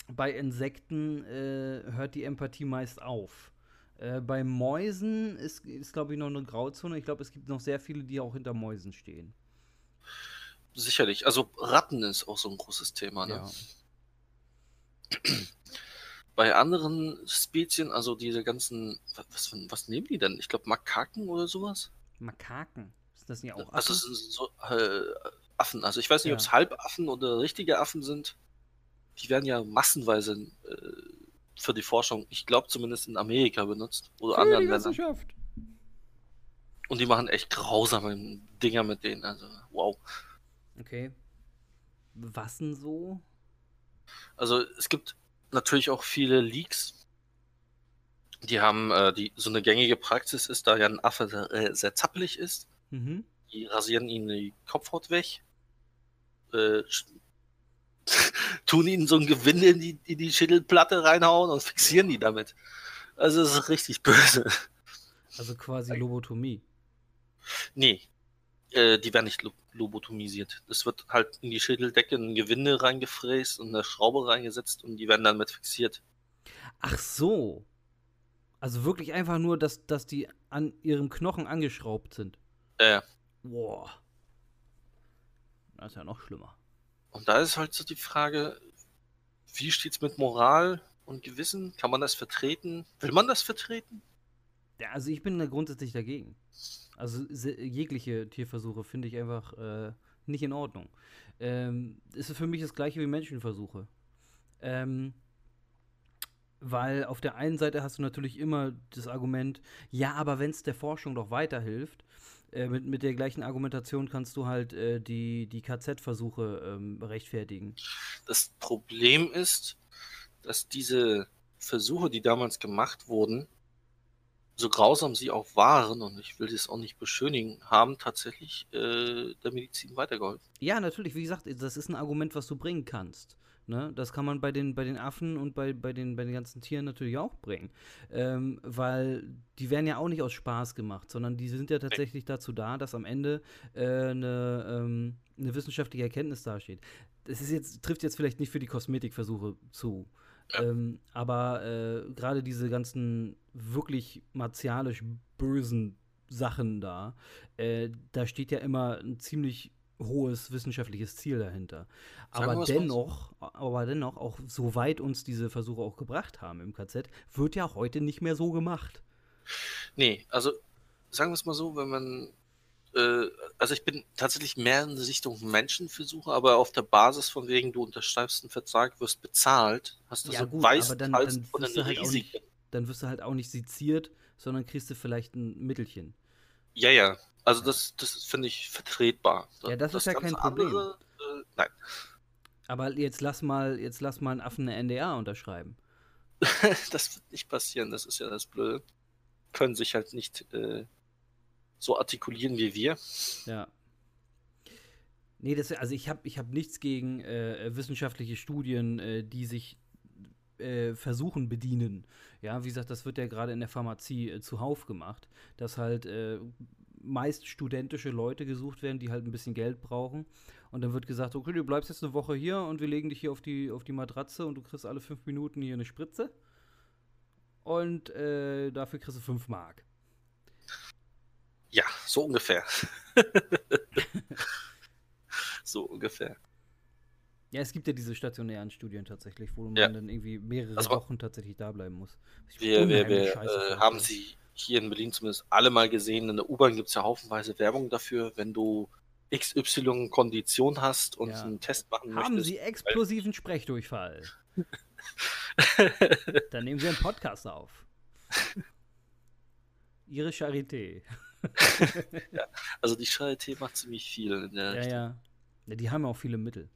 bei Insekten äh, hört die Empathie meist auf. Äh, bei Mäusen ist, ist glaube ich, noch eine Grauzone. Ich glaube, es gibt noch sehr viele, die auch hinter Mäusen stehen. Sicherlich. Also Ratten ist auch so ein großes Thema. Ne? Ja. Bei anderen Spezien, also diese ganzen, was, was nehmen die denn? Ich glaube Makaken oder sowas? Makaken? Ist das nicht auch Affen? Also so, äh, Affen. Also ich weiß nicht, ja. ob es Halbaffen oder richtige Affen sind die werden ja massenweise äh, für die Forschung, ich glaube zumindest in Amerika benutzt oder für anderen Ländern. Und die machen echt grausame Dinger mit denen, also wow. Okay. Was denn so? Also es gibt natürlich auch viele Leaks. Die haben, äh, die, so eine gängige Praxis ist, da ja ein Affe sehr, äh, sehr zappelig ist. Mhm. Die rasieren ihnen die Kopfhaut weg, äh, tun ihnen so ein Gewinde in die, in die Schädelplatte reinhauen und fixieren die damit. Also es ist richtig böse. Also quasi Lobotomie. Nee, äh, die werden nicht lobotomisiert. Es wird halt in die Schädeldecke ein Gewinde reingefräst und eine Schraube reingesetzt und die werden dann mit fixiert. Ach so. Also wirklich einfach nur, dass, dass die an ihrem Knochen angeschraubt sind. Äh. Boah. Das ist ja noch schlimmer. Und da ist halt so die Frage, wie steht's mit Moral und Gewissen? Kann man das vertreten? Will man das vertreten? Ja, also ich bin da grundsätzlich dagegen. Also jegliche Tierversuche finde ich einfach äh, nicht in Ordnung. Ähm, ist für mich das gleiche wie Menschenversuche. Ähm, weil auf der einen Seite hast du natürlich immer das Argument, ja, aber wenn es der Forschung doch weiterhilft, äh, mit, mit der gleichen Argumentation kannst du halt äh, die, die KZ-Versuche ähm, rechtfertigen. Das Problem ist, dass diese Versuche, die damals gemacht wurden, so grausam sie auch waren, und ich will das auch nicht beschönigen, haben tatsächlich äh, der Medizin weitergeholfen. Ja, natürlich, wie gesagt, das ist ein Argument, was du bringen kannst. Ne? Das kann man bei den, bei den Affen und bei, bei, den, bei den ganzen Tieren natürlich auch bringen. Ähm, weil die werden ja auch nicht aus Spaß gemacht, sondern die sind ja tatsächlich dazu da, dass am Ende äh, eine, ähm, eine wissenschaftliche Erkenntnis dasteht. Das ist jetzt, trifft jetzt vielleicht nicht für die Kosmetikversuche zu. Ja. Ähm, aber äh, gerade diese ganzen wirklich martialisch bösen Sachen da, äh, da steht ja immer ein ziemlich hohes wissenschaftliches Ziel dahinter. Aber dennoch, aber dennoch, auch so weit uns diese Versuche auch gebracht haben im KZ, wird ja heute nicht mehr so gemacht. Nee, also sagen wir es mal so, wenn man äh, also ich bin tatsächlich mehr in Richtung Menschenversuche, aber auf der Basis von wegen, du unterschreibst einen Vertrag, wirst bezahlt, hast du ja, so gut, weiß aber dann, dann, du halt nicht, dann wirst du halt auch nicht seziert, sondern kriegst du vielleicht ein Mittelchen. Ja, ja, also das, das finde ich vertretbar. Ja, das, das ist ja kein Problem. Andere, äh, nein. Aber jetzt lass mal, jetzt lass mal einen Affen eine NDA unterschreiben. das wird nicht passieren, das ist ja das Blöde. Können sich halt nicht äh, so artikulieren wie wir. Ja. Nee, das, also ich habe ich hab nichts gegen äh, wissenschaftliche Studien, äh, die sich äh, versuchen bedienen. Ja, wie gesagt, das wird ja gerade in der Pharmazie äh, zuhauf gemacht, dass halt äh, meist studentische Leute gesucht werden, die halt ein bisschen Geld brauchen. Und dann wird gesagt, okay, du bleibst jetzt eine Woche hier und wir legen dich hier auf die, auf die Matratze und du kriegst alle fünf Minuten hier eine Spritze. Und äh, dafür kriegst du fünf Mark. Ja, so ungefähr. so ungefähr. Ja, es gibt ja diese stationären Studien tatsächlich, wo man ja. dann irgendwie mehrere also, Wochen tatsächlich da bleiben muss. Wir, wir, wir äh, haben sie hier in Berlin zumindest alle mal gesehen. In der U-Bahn gibt es ja haufenweise Werbung dafür, wenn du XY Kondition hast und ja. einen Test machen haben möchtest. Haben Sie explosiven Sprechdurchfall? Dann nehmen Sie einen Podcast auf. Ihre Charité. ja, also die Charité macht ziemlich viel in der ja, ja, ja. Die haben ja auch viele Mittel.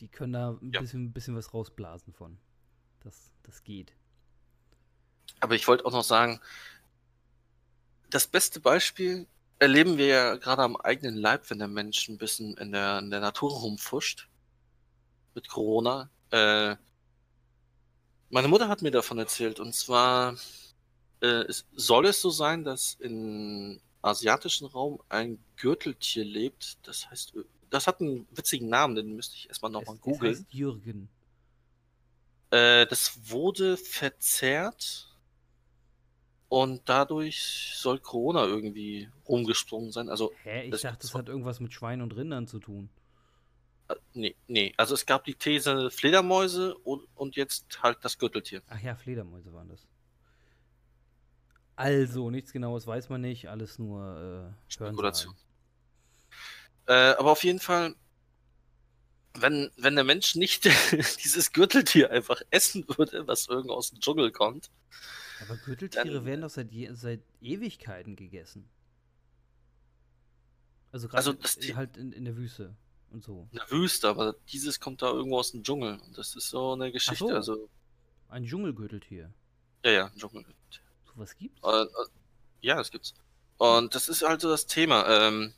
Die können da ein ja. bisschen, bisschen was rausblasen von. Das, das geht. Aber ich wollte auch noch sagen, das beste Beispiel erleben wir ja gerade am eigenen Leib, wenn der Mensch ein bisschen in der, in der Natur rumfuscht. Mit Corona. Äh, meine Mutter hat mir davon erzählt. Und zwar äh, es, soll es so sein, dass im asiatischen Raum ein Gürteltier lebt. Das heißt, das hat einen witzigen Namen, den müsste ich erstmal nochmal googeln. Das heißt Jürgen. Äh, das wurde verzerrt und dadurch soll Corona irgendwie rumgesprungen sein. Also, Hä? Ich das dachte, das hat irgendwas mit Schweinen und Rindern zu tun. Äh, nee, nee. Also es gab die These Fledermäuse und, und jetzt halt das Gürteltier. Ach ja, Fledermäuse waren das. Also, nichts genaues weiß man nicht, alles nur äh, Spekulation. Äh, aber auf jeden Fall, wenn, wenn der Mensch nicht dieses Gürteltier einfach essen würde, was irgendwo aus dem Dschungel kommt, aber Gürteltiere dann, werden doch seit, seit Ewigkeiten gegessen. Also gerade also halt in, in der Wüste und so. In der Wüste, aber dieses kommt da irgendwo aus dem Dschungel. Und das ist so eine Geschichte. So. Also, ein Dschungelgürteltier. Ja, ja, ein Dschungelgürteltier. So was gibt's? Äh, äh, ja, das gibt's. Und das ist halt so das Thema. Ähm,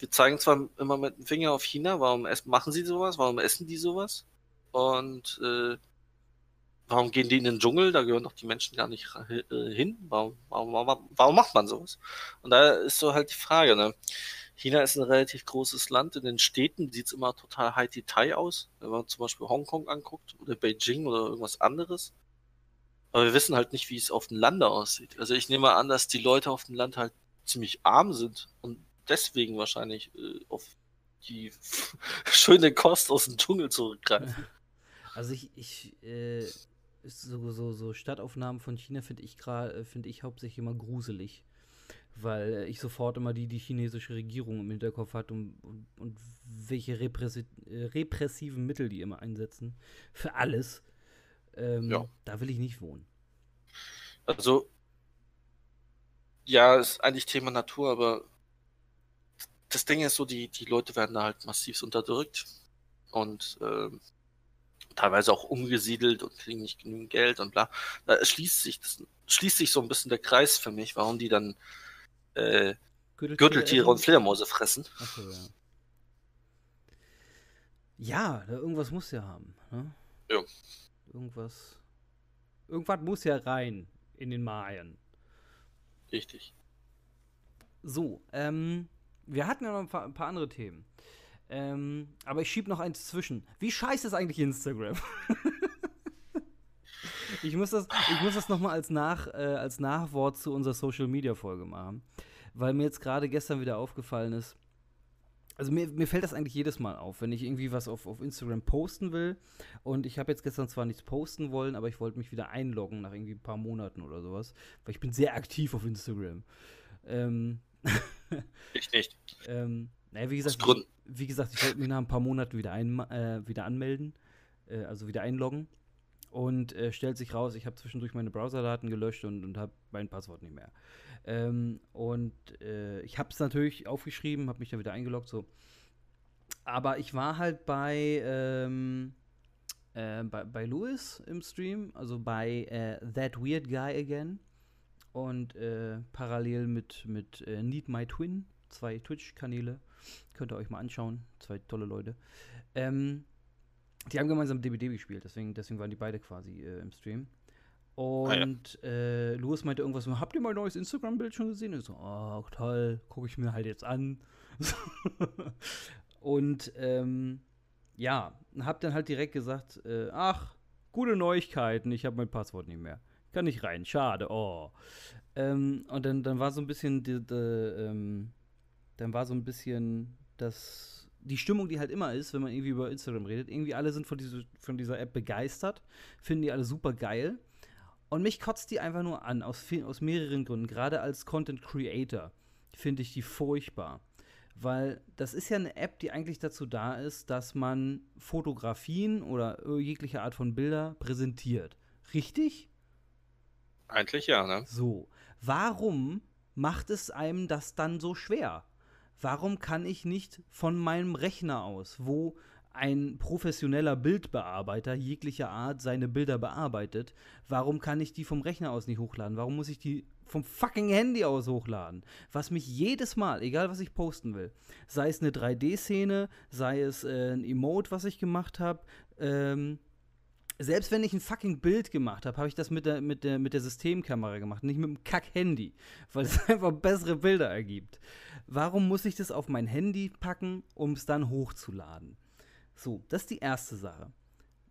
wir zeigen zwar immer mit dem Finger auf China, warum machen sie sowas, warum essen die sowas? Und äh, warum gehen die in den Dschungel? Da gehören doch die Menschen gar nicht äh, hin. Warum, warum, warum, warum macht man sowas? Und da ist so halt die Frage, ne? China ist ein relativ großes Land. In den Städten sieht es immer total high-detail aus. Wenn man zum Beispiel Hongkong anguckt oder Beijing oder irgendwas anderes. Aber wir wissen halt nicht, wie es auf dem Lande aussieht. Also ich nehme an, dass die Leute auf dem Land halt ziemlich arm sind und deswegen wahrscheinlich äh, auf die schöne Kost aus dem Dschungel zurückgreifen. Also ich, ich äh, so, so, so Stadtaufnahmen von China finde ich gerade, äh, finde ich hauptsächlich immer gruselig. Weil äh, ich sofort immer die, die chinesische Regierung im Hinterkopf hat und, und, und welche repressi äh, repressiven Mittel die immer einsetzen. Für alles. Ähm, ja. Da will ich nicht wohnen. Also, ja, ist eigentlich Thema Natur, aber das Ding ist so, die, die Leute werden da halt massiv unterdrückt. Und ähm, teilweise auch umgesiedelt und kriegen nicht genügend Geld und bla. Da schließt sich, das, schließt sich so ein bisschen der Kreis für mich, warum die dann äh, Gürteltiere, Gürteltiere und Fledermäuse fressen. Achso, ja. Ja, irgendwas muss ja haben. Ne? Ja. Irgendwas. Irgendwas muss ja rein in den Maien. Richtig. So, ähm, wir hatten ja noch ein paar, ein paar andere Themen. Ähm, aber ich schieb noch eins zwischen. Wie scheiße ist eigentlich Instagram? ich muss das, ich muss das nochmal als, Nach, äh, als Nachwort zu unserer Social Media Folge machen. Weil mir jetzt gerade gestern wieder aufgefallen ist, also mir, mir fällt das eigentlich jedes Mal auf, wenn ich irgendwie was auf, auf Instagram posten will. Und ich habe jetzt gestern zwar nichts posten wollen, aber ich wollte mich wieder einloggen nach irgendwie ein paar Monaten oder sowas. Weil ich bin sehr aktiv auf Instagram. Ähm, ich nicht. ähm, naja, wie gesagt, ich, wie gesagt, ich wollte mich nach ein paar Monaten wieder, ein, äh, wieder anmelden, äh, also wieder einloggen. Und äh, stellt sich raus, ich habe zwischendurch meine Browserdaten gelöscht und, und habe mein Passwort nicht mehr. Ähm, und äh, ich habe es natürlich aufgeschrieben, habe mich dann wieder eingeloggt, so. Aber ich war halt bei, ähm, äh, bei, bei Louis im Stream, also bei äh, That Weird Guy Again. Und äh, parallel mit, mit äh, Need My Twin, zwei Twitch-Kanäle. Könnt ihr euch mal anschauen. Zwei tolle Leute. Ähm, die haben gemeinsam DBD gespielt, deswegen, deswegen waren die beide quasi äh, im Stream. Und ah, ja. äh, Louis meinte irgendwas habt ihr mein neues Instagram-Bild schon gesehen? Und ich so, oh, toll, gucke ich mir halt jetzt an. und ähm, ja, hab dann halt direkt gesagt, äh, ach, gute Neuigkeiten, ich habe mein Passwort nicht mehr. Kann nicht rein, schade, oh. Ähm, und dann, dann war so ein bisschen die, die, ähm, dann war so ein bisschen das, die Stimmung, die halt immer ist, wenn man irgendwie über Instagram redet. Irgendwie alle sind von, diese, von dieser App begeistert, finden die alle super geil. Und mich kotzt die einfach nur an, aus, aus mehreren Gründen. Gerade als Content Creator finde ich die furchtbar. Weil das ist ja eine App, die eigentlich dazu da ist, dass man Fotografien oder jegliche Art von Bilder präsentiert. Richtig? Eigentlich ja, ne? So. Warum macht es einem das dann so schwer? warum kann ich nicht von meinem Rechner aus, wo ein professioneller Bildbearbeiter jeglicher Art seine Bilder bearbeitet, warum kann ich die vom Rechner aus nicht hochladen? Warum muss ich die vom fucking Handy aus hochladen? Was mich jedes Mal, egal was ich posten will, sei es eine 3D-Szene, sei es äh, ein Emote, was ich gemacht habe, ähm, selbst wenn ich ein fucking Bild gemacht habe, habe ich das mit der, mit, der, mit der Systemkamera gemacht, nicht mit dem Kack-Handy, weil es einfach bessere Bilder ergibt. Warum muss ich das auf mein Handy packen, um es dann hochzuladen? So, das ist die erste Sache.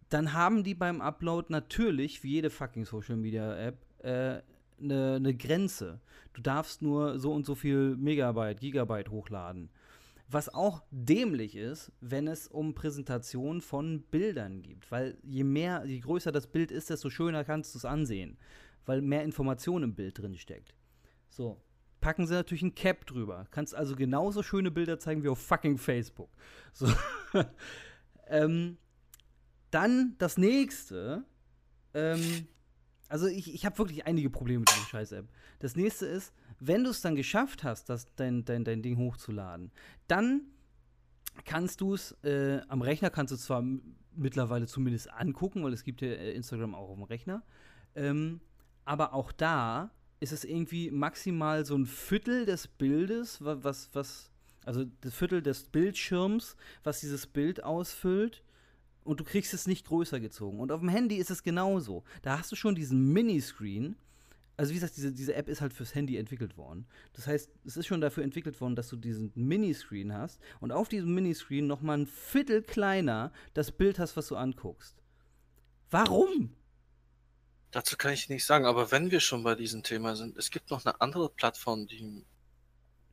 Dann haben die beim Upload natürlich, wie jede fucking Social Media App, eine äh, ne, ne Grenze. Du darfst nur so und so viel Megabyte, Gigabyte hochladen. Was auch dämlich ist, wenn es um Präsentation von Bildern geht. Weil je mehr, je größer das Bild ist, desto schöner kannst du es ansehen. Weil mehr Information im Bild drin steckt. So. Packen sie natürlich ein Cap drüber. Kannst also genauso schöne Bilder zeigen wie auf fucking Facebook. So. ähm, dann das nächste. Ähm, also ich, ich habe wirklich einige Probleme mit dieser Scheiß-App. Das nächste ist, wenn du es dann geschafft hast, das, dein, dein, dein Ding hochzuladen, dann kannst du es äh, am Rechner, kannst du zwar mittlerweile zumindest angucken, weil es gibt ja äh, Instagram auch auf dem Rechner, ähm, aber auch da ist es irgendwie maximal so ein Viertel des Bildes, was, was, also das Viertel des Bildschirms, was dieses Bild ausfüllt. Und du kriegst es nicht größer gezogen. Und auf dem Handy ist es genauso. Da hast du schon diesen Miniscreen, also wie gesagt, diese, diese App ist halt fürs Handy entwickelt worden. Das heißt, es ist schon dafür entwickelt worden, dass du diesen Miniscreen hast und auf diesem Miniscreen noch mal ein Viertel kleiner das Bild hast, was du anguckst. Warum? Dazu kann ich nichts sagen, aber wenn wir schon bei diesem Thema sind, es gibt noch eine andere Plattform, die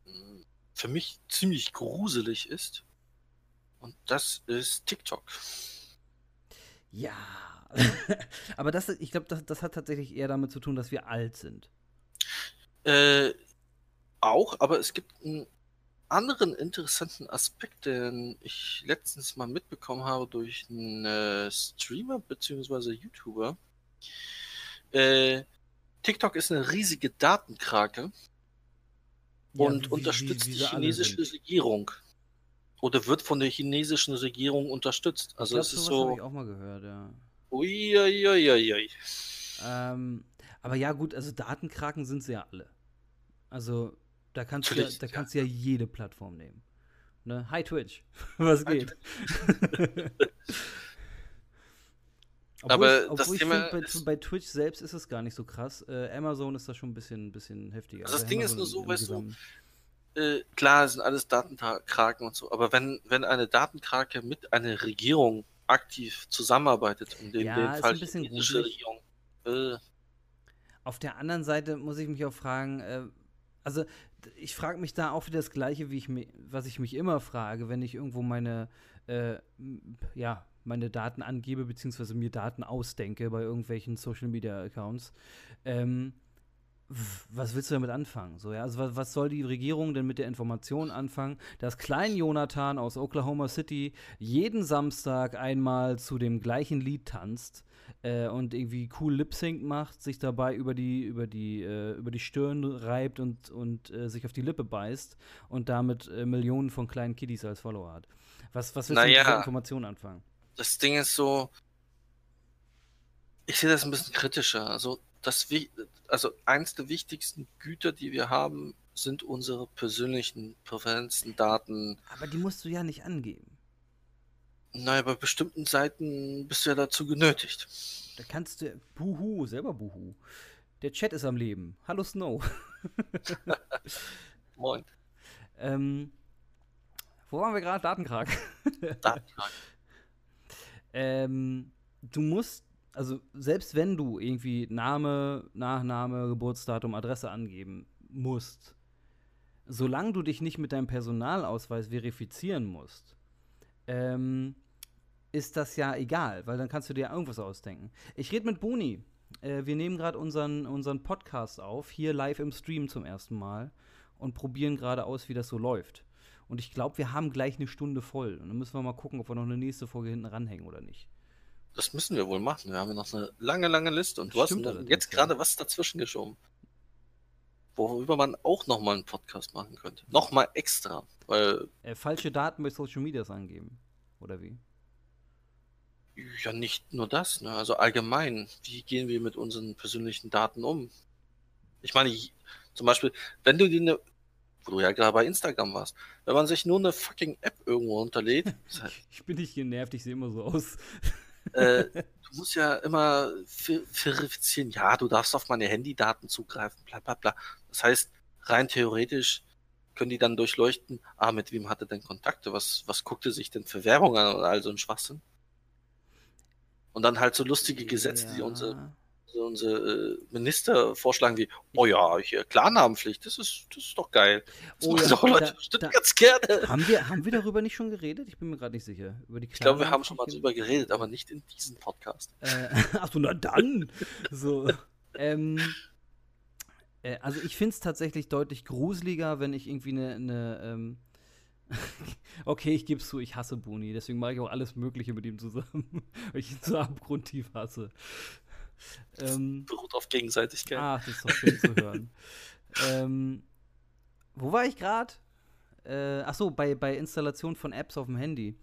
hm, für mich ziemlich gruselig ist. Und das ist TikTok. Ja, aber das, ich glaube, das, das hat tatsächlich eher damit zu tun, dass wir alt sind. Äh, auch, aber es gibt einen anderen interessanten Aspekt, den ich letztens mal mitbekommen habe durch einen äh, Streamer bzw. YouTuber. Äh, TikTok ist eine riesige Datenkrake ja, und wie, unterstützt wie, wie die chinesische Regierung oder wird von der chinesischen Regierung unterstützt. Also es ist so. habe ich auch mal gehört, ja. Uiuiuiui. Ähm, aber ja, gut, also Datenkraken sind sie ja alle. Also da kannst, du ja, da kannst du ja jede Plattform nehmen. Ne? Hi Twitch, was Hi geht? Twitch. obwohl aber ich, das Thema find, bei, bei, Twitch selbst ist es gar nicht so krass. Äh, Amazon ist da schon ein bisschen, bisschen heftiger. Also das also Ding Amazon ist nur so, weißt du, äh, klar sind alles Datenkraken und so, aber wenn, wenn eine Datenkrake mit einer Regierung aktiv zusammenarbeitet, in dem, ja, dem Fall die Regierung, äh, auf der anderen Seite muss ich mich auch fragen, äh, also ich frage mich da auch wieder das Gleiche, wie ich mich, was ich mich immer frage, wenn ich irgendwo meine, äh, ja, meine Daten angebe, beziehungsweise mir Daten ausdenke bei irgendwelchen Social Media Accounts. Ähm, was willst du damit anfangen? So, ja? Also, was, was, soll die Regierung denn mit der Information anfangen, dass Klein Jonathan aus Oklahoma City jeden Samstag einmal zu dem gleichen Lied tanzt äh, und irgendwie cool Lip-Sync macht, sich dabei über die, über die, äh, über die Stirn reibt und, und äh, sich auf die Lippe beißt und damit äh, Millionen von kleinen Kiddies als Follower hat? Was, was willst naja, du mit dieser Information anfangen? Das Ding ist so, ich sehe das ein bisschen kritischer. Also das, also eins der wichtigsten Güter, die wir haben, sind unsere persönlichen Präferenzen, Daten. Aber die musst du ja nicht angeben. Naja, bei bestimmten Seiten bist du ja dazu genötigt. Da kannst du. Buhu, selber Buhu. Der Chat ist am Leben. Hallo Snow. Moin. Ähm, wo waren wir gerade? Datenkrag. Datenkrag. ähm, du musst also selbst wenn du irgendwie Name, Nachname, Geburtsdatum, Adresse angeben musst, solange du dich nicht mit deinem Personalausweis verifizieren musst, ähm, ist das ja egal, weil dann kannst du dir irgendwas ausdenken. Ich rede mit Boni. Äh, wir nehmen gerade unseren, unseren Podcast auf, hier live im Stream zum ersten Mal und probieren gerade aus, wie das so läuft. Und ich glaube, wir haben gleich eine Stunde voll. Und dann müssen wir mal gucken, ob wir noch eine nächste Folge hinten ranhängen oder nicht. Das müssen wir wohl machen. Wir haben ja noch eine lange, lange Liste und du hast jetzt gerade was dazwischen geschoben. Worüber man auch nochmal einen Podcast machen könnte. Nochmal extra. Weil. Äh, falsche Daten bei Social Medias angeben. Oder wie? Ja, nicht nur das, ne? Also allgemein, wie gehen wir mit unseren persönlichen Daten um? Ich meine, zum Beispiel, wenn du dir eine, wo du ja gerade bei Instagram warst, wenn man sich nur eine fucking App irgendwo runterlädt. ich bin nicht genervt, ich sehe immer so aus. Äh, du musst ja immer verifizieren, ja, du darfst auf meine Handydaten zugreifen, bla bla bla. Das heißt, rein theoretisch können die dann durchleuchten, ah, mit wem hatte denn Kontakte, was, was guckte sich denn für Werbung an und all so ein Schwachsinn. Und dann halt so lustige Gesetze, ja. die unsere unsere äh, Minister vorschlagen wie, oh ja, hier Klarnamenpflicht, das ist, das ist doch geil. Das oh, ja, doch Leute da, da, ganz gerne. Haben wir, haben wir darüber nicht schon geredet? Ich bin mir gerade nicht sicher. Über die ich glaube, wir haben schon mal drüber geredet, aber nicht in diesem Podcast. Äh, Achso, na dann. so. ähm, äh, also ich finde es tatsächlich deutlich gruseliger, wenn ich irgendwie eine, eine ähm, okay, ich gebe es zu, ich hasse Boni, deswegen mache ich auch alles Mögliche mit ihm zusammen, weil ich ihn so abgrundtief hasse. Ähm, beruht auf Gegenseitigkeit. Ach, das ist doch schön zu hören. ähm, wo war ich gerade? Äh, ach so, bei, bei Installation von Apps auf dem Handy.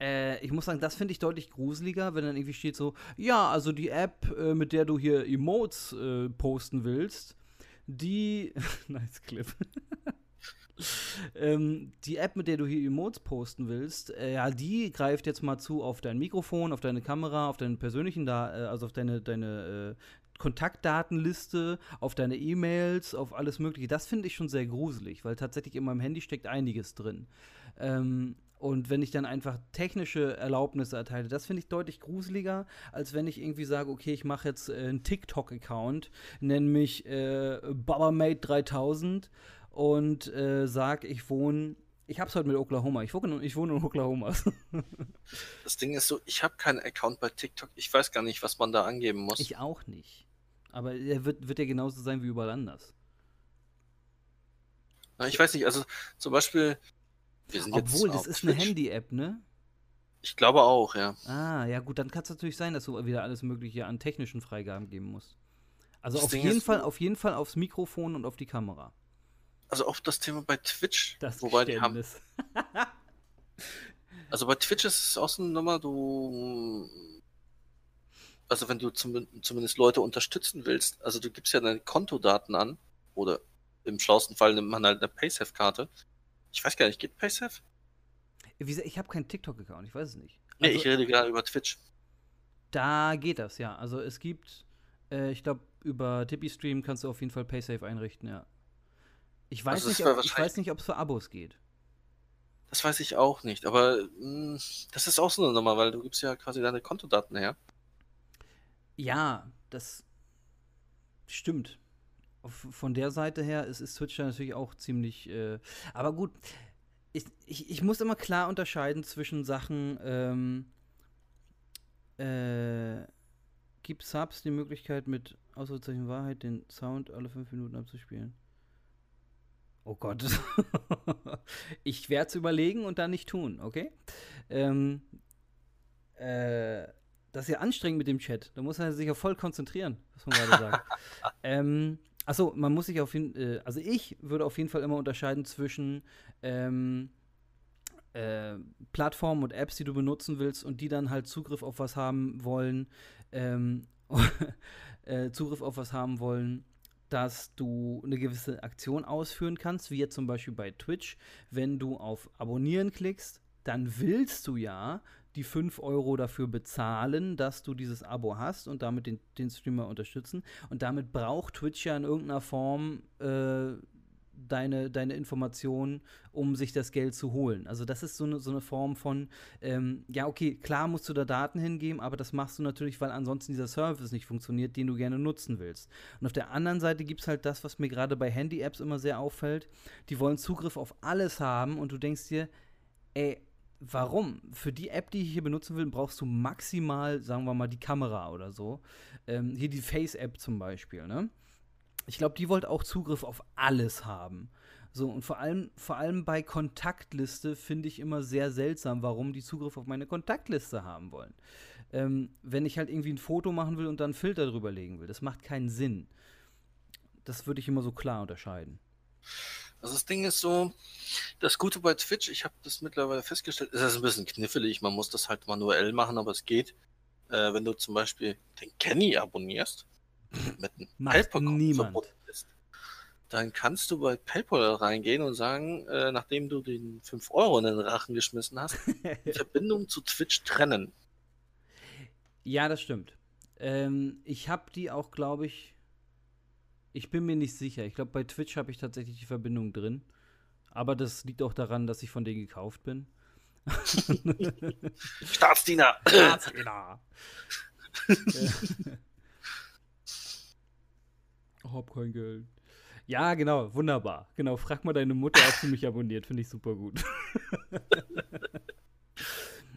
Äh, ich muss sagen, das finde ich deutlich gruseliger, wenn dann irgendwie steht so, ja, also die App, äh, mit der du hier Emotes äh, posten willst, die, nice Clip, ähm, die App, mit der du hier Emotes posten willst, äh, ja, die greift jetzt mal zu auf dein Mikrofon, auf deine Kamera, auf deine persönlichen, da äh, also auf deine, deine äh, Kontaktdatenliste, auf deine E-Mails, auf alles Mögliche. Das finde ich schon sehr gruselig, weil tatsächlich in meinem Handy steckt einiges drin. Ähm, und wenn ich dann einfach technische Erlaubnisse erteile, das finde ich deutlich gruseliger, als wenn ich irgendwie sage, okay, ich mache jetzt äh, einen TikTok-Account, nenne mich äh, BabaMate3000 und äh, sag, ich wohne. Ich hab's heute mit Oklahoma. Ich wohne, ich wohne in Oklahoma. das Ding ist so, ich habe keinen Account bei TikTok. Ich weiß gar nicht, was man da angeben muss. Ich auch nicht. Aber er wird, wird ja genauso sein wie überall anders. Na, ich weiß nicht, also zum Beispiel. Obwohl, das ist Twitch. eine Handy-App, ne? Ich glaube auch, ja. Ah, ja gut, dann kann es natürlich sein, dass du wieder alles Mögliche an technischen Freigaben geben musst. Also auf jeden Fall, auf jeden Fall aufs Mikrofon und auf die Kamera also auch das Thema bei Twitch, das wobei die haben. Also bei Twitch ist es auch so eine Nummer, du. Also wenn du zum, zumindest Leute unterstützen willst, also du gibst ja deine Kontodaten an, oder im schlausten Fall nimmt man halt eine Paysafe-Karte. Ich weiß gar nicht, geht Paysafe? Ich habe keinen TikTok-Account, ich weiß es nicht. Nee, Also, ich rede gerade über Twitch. Da geht das, ja. Also es gibt, äh, ich glaube, über Tippy Stream kannst du auf jeden Fall Paysafe einrichten, ja. Ich weiß Also nicht, ob, ich wahrscheinlich- weiß nicht, ob es für Abos geht. Das weiß ich auch nicht, aber mh, das ist auch so eine Nummer, weil du gibst ja quasi deine Kontodaten her. Ja, das stimmt. Von der Seite her ist, ist Twitch da natürlich auch ziemlich. Äh, aber gut, ich, ich, ich muss immer klar unterscheiden zwischen Sachen. Ähm, äh, gibt Subs die Möglichkeit, mit Ausrufezeichen Wahrheit den Sound alle fünf Minuten abzuspielen? Oh Gott. ich werde es überlegen und dann nicht tun, okay? Ähm, äh, das ist ja anstrengend mit dem Chat. Da muss man sich ja voll konzentrieren, was man gerade sagt. ähm, achso, man muss sich auf jeden äh, also ich würde auf jeden Fall immer unterscheiden zwischen ähm, äh, Plattformen und Apps, die du benutzen willst und die dann halt Zugriff auf was haben wollen, ähm, äh, Zugriff auf was haben wollen, dass du eine gewisse Aktion ausführen kannst, wie jetzt zum Beispiel bei Twitch. Wenn du auf Abonnieren klickst, dann willst du ja die 5 Euro dafür bezahlen, dass du dieses Abo hast und damit den, den Streamer unterstützen. Und damit braucht Twitch ja in irgendeiner Form äh, deine, deine Informationen, um sich das Geld zu holen. Also das ist so eine, so eine Form von, ähm, ja, okay, klar musst du da Daten hingeben, aber das machst du natürlich, weil ansonsten dieser Service nicht funktioniert, den du gerne nutzen willst. Und auf der anderen Seite gibt es halt das, was mir gerade bei Handy-Apps immer sehr auffällt. Die wollen Zugriff auf alles haben und du denkst dir, ey, warum? Für die App, die ich hier benutzen will, brauchst du maximal, sagen wir mal, die Kamera oder so. Ähm, hier die Face-App zum Beispiel, ne? Ich glaube, die wollte auch Zugriff auf alles haben. So, und vor allem, vor allem bei Kontaktliste finde ich immer sehr seltsam, warum die Zugriff auf meine Kontaktliste haben wollen. Ähm, wenn ich halt irgendwie ein Foto machen will und dann einen Filter drüber legen will. Das macht keinen Sinn. Das würde ich immer so klar unterscheiden. Also das Ding ist so, das Gute bei Twitch, ich habe das mittlerweile festgestellt, ist das ein bisschen knifflig, man muss das halt manuell machen, aber es geht. Äh, wenn du zum Beispiel den Kenny abonnierst, mit einem niemand. verbunden bist, dann kannst du bei PayPal reingehen und sagen, äh, nachdem du den 5 Euro in den Rachen geschmissen hast, die Verbindung zu Twitch trennen. Ja, das stimmt. Ähm, ich habe die auch, glaube ich. Ich bin mir nicht sicher. Ich glaube, bei Twitch habe ich tatsächlich die Verbindung drin. Aber das liegt auch daran, dass ich von denen gekauft bin. Staatsdiener! Staatsfehler. hab kein Geld. Ja, genau, wunderbar. Genau, frag mal deine Mutter, ob sie mich abonniert. Finde ich super gut.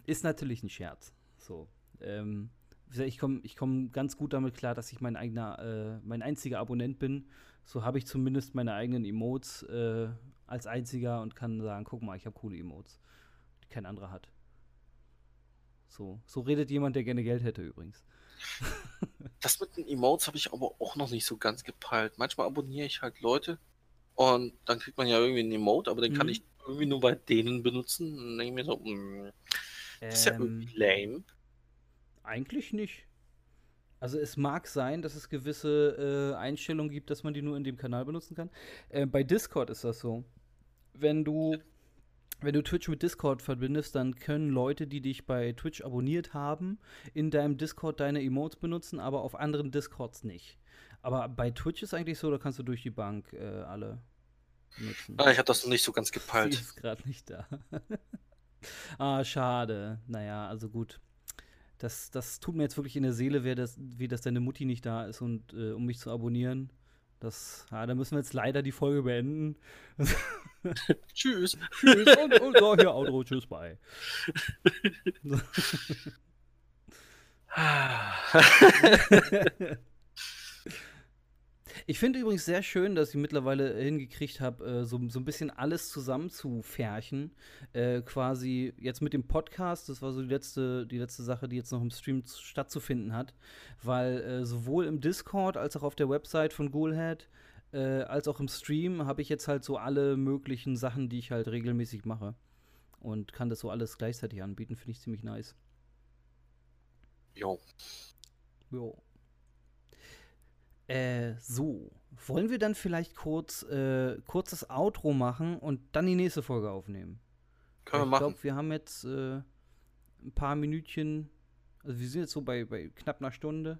Ist natürlich ein Scherz. So. Ähm, ich komme ich komm ganz gut damit klar, dass ich mein eigener, äh, mein einziger Abonnent bin. So habe ich zumindest meine eigenen Emotes äh, als einziger und kann sagen, guck mal, ich habe coole Emotes, die kein anderer hat. So, so redet jemand, der gerne Geld hätte übrigens. Das mit den Emotes habe ich aber auch noch nicht so ganz gepeilt. Manchmal abonniere ich halt Leute und dann kriegt man ja irgendwie einen Emote, aber den kann Mhm. ich irgendwie nur bei denen benutzen. Und dann denke ich mir so, mm, das ist ja Ähm, irgendwie lame. Eigentlich nicht. Also es mag sein, dass es gewisse äh, Einstellungen gibt, dass man die nur in dem Kanal benutzen kann. Äh, bei Discord ist das so. Wenn du, wenn du Twitch mit Discord verbindest, dann können Leute, die dich bei Twitch abonniert haben, in deinem Discord deine Emotes benutzen, aber auf anderen Discords nicht. Aber bei Twitch ist eigentlich so, da kannst du durch die Bank äh, alle benutzen. Ah, ich habe das noch nicht so ganz gepeilt. ist gerade nicht da. ah, schade. Naja, also gut. Das, das tut mir jetzt wirklich in der Seele, weh, dass, wie dass deine Mutti nicht da ist und äh, um mich zu abonnieren. Das, ja, da müssen wir jetzt leider die Folge beenden. Tschüss. tschüss und, und so, hier, Outro, tschüss, bye. Ich finde übrigens sehr schön, dass ich mittlerweile hingekriegt habe, äh, so, so ein bisschen alles zusammenzufärchen. Äh, quasi jetzt mit dem Podcast, das war so die letzte, die letzte Sache, die jetzt noch im Stream stattzufinden hat. Weil äh, sowohl im Discord als auch auf der Website von Ghoulhead, äh, als auch im Stream habe ich jetzt halt so alle möglichen Sachen, die ich halt regelmäßig mache. und kann das so alles gleichzeitig anbieten. Finde ich ziemlich nice. Jo. Jo. Äh, so. Wollen wir dann vielleicht kurz äh, kurzes Outro machen und dann die nächste Folge aufnehmen? Können wir ich machen. glaube, wir haben jetzt äh, ein paar Minütchen. Also wir sind jetzt so bei, bei knapp einer Stunde.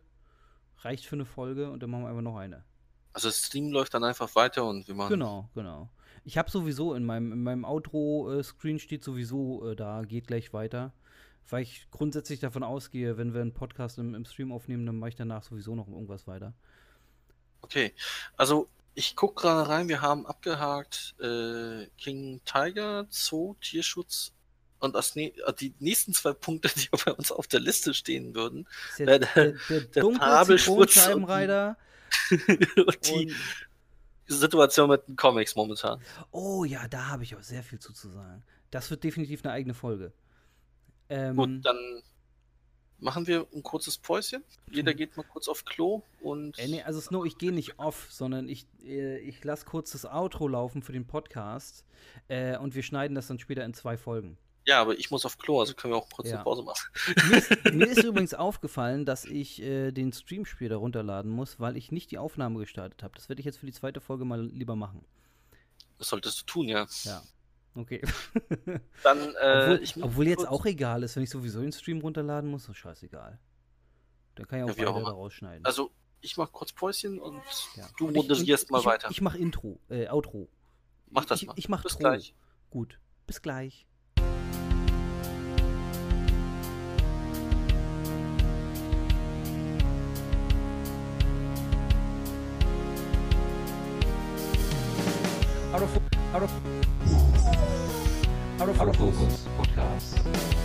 Reicht für eine Folge und dann machen wir einfach noch eine. Also das Stream läuft dann einfach weiter und wir machen. Genau, genau. Ich habe sowieso in meinem, in meinem Outro-Screen steht sowieso äh, da, geht gleich weiter. Weil ich grundsätzlich davon ausgehe, wenn wir einen Podcast im, im Stream aufnehmen, dann mache ich danach sowieso noch irgendwas weiter. Okay. Also ich gucke gerade rein, wir haben abgehakt äh, King Tiger, Zoo, Tierschutz und das ne die nächsten zwei Punkte, die bei uns auf der Liste stehen würden, Ist der, Äh, der, der- der, der Zitronenscheibenreiter und die und Situation mit den Comics momentan. Oh ja, da habe ich auch sehr viel zu, zu sagen. Das wird definitiv eine eigene Folge. Ähm, Gut, dann machen wir ein kurzes Päuschen. Jeder geht mal kurz auf Klo und äh, nee, also Snow, ich gehe nicht off, sondern ich, äh, ich lasse kurz das Outro laufen für den Podcast äh, und wir schneiden das dann später in zwei Folgen. Ja, aber ich muss auf Klo, also können wir auch kurz Ja. eine Pause machen. Mir ist, mir ist übrigens aufgefallen, dass ich äh, den Stream später runterladen muss, weil ich nicht die Aufnahme gestartet habe. Das werde ich jetzt für die zweite Folge mal lieber machen. Das solltest du tun, ja. Ja. Okay. Dann, äh, obwohl, obwohl jetzt auch egal ist, wenn ich sowieso den Stream runterladen muss, ist scheißegal. Dann kann ich auch Ja, auch beide da rausschneiden. Also, ich mach kurz Päuschen und Ja. du Und moderierst mal ich, weiter. Ich mache Intro, äh, Outro. Mach das ich, mal. Ich mach Bis Tro. gleich. Gut. Bis gleich. Out of, out of, out of, Autofokus Podcast.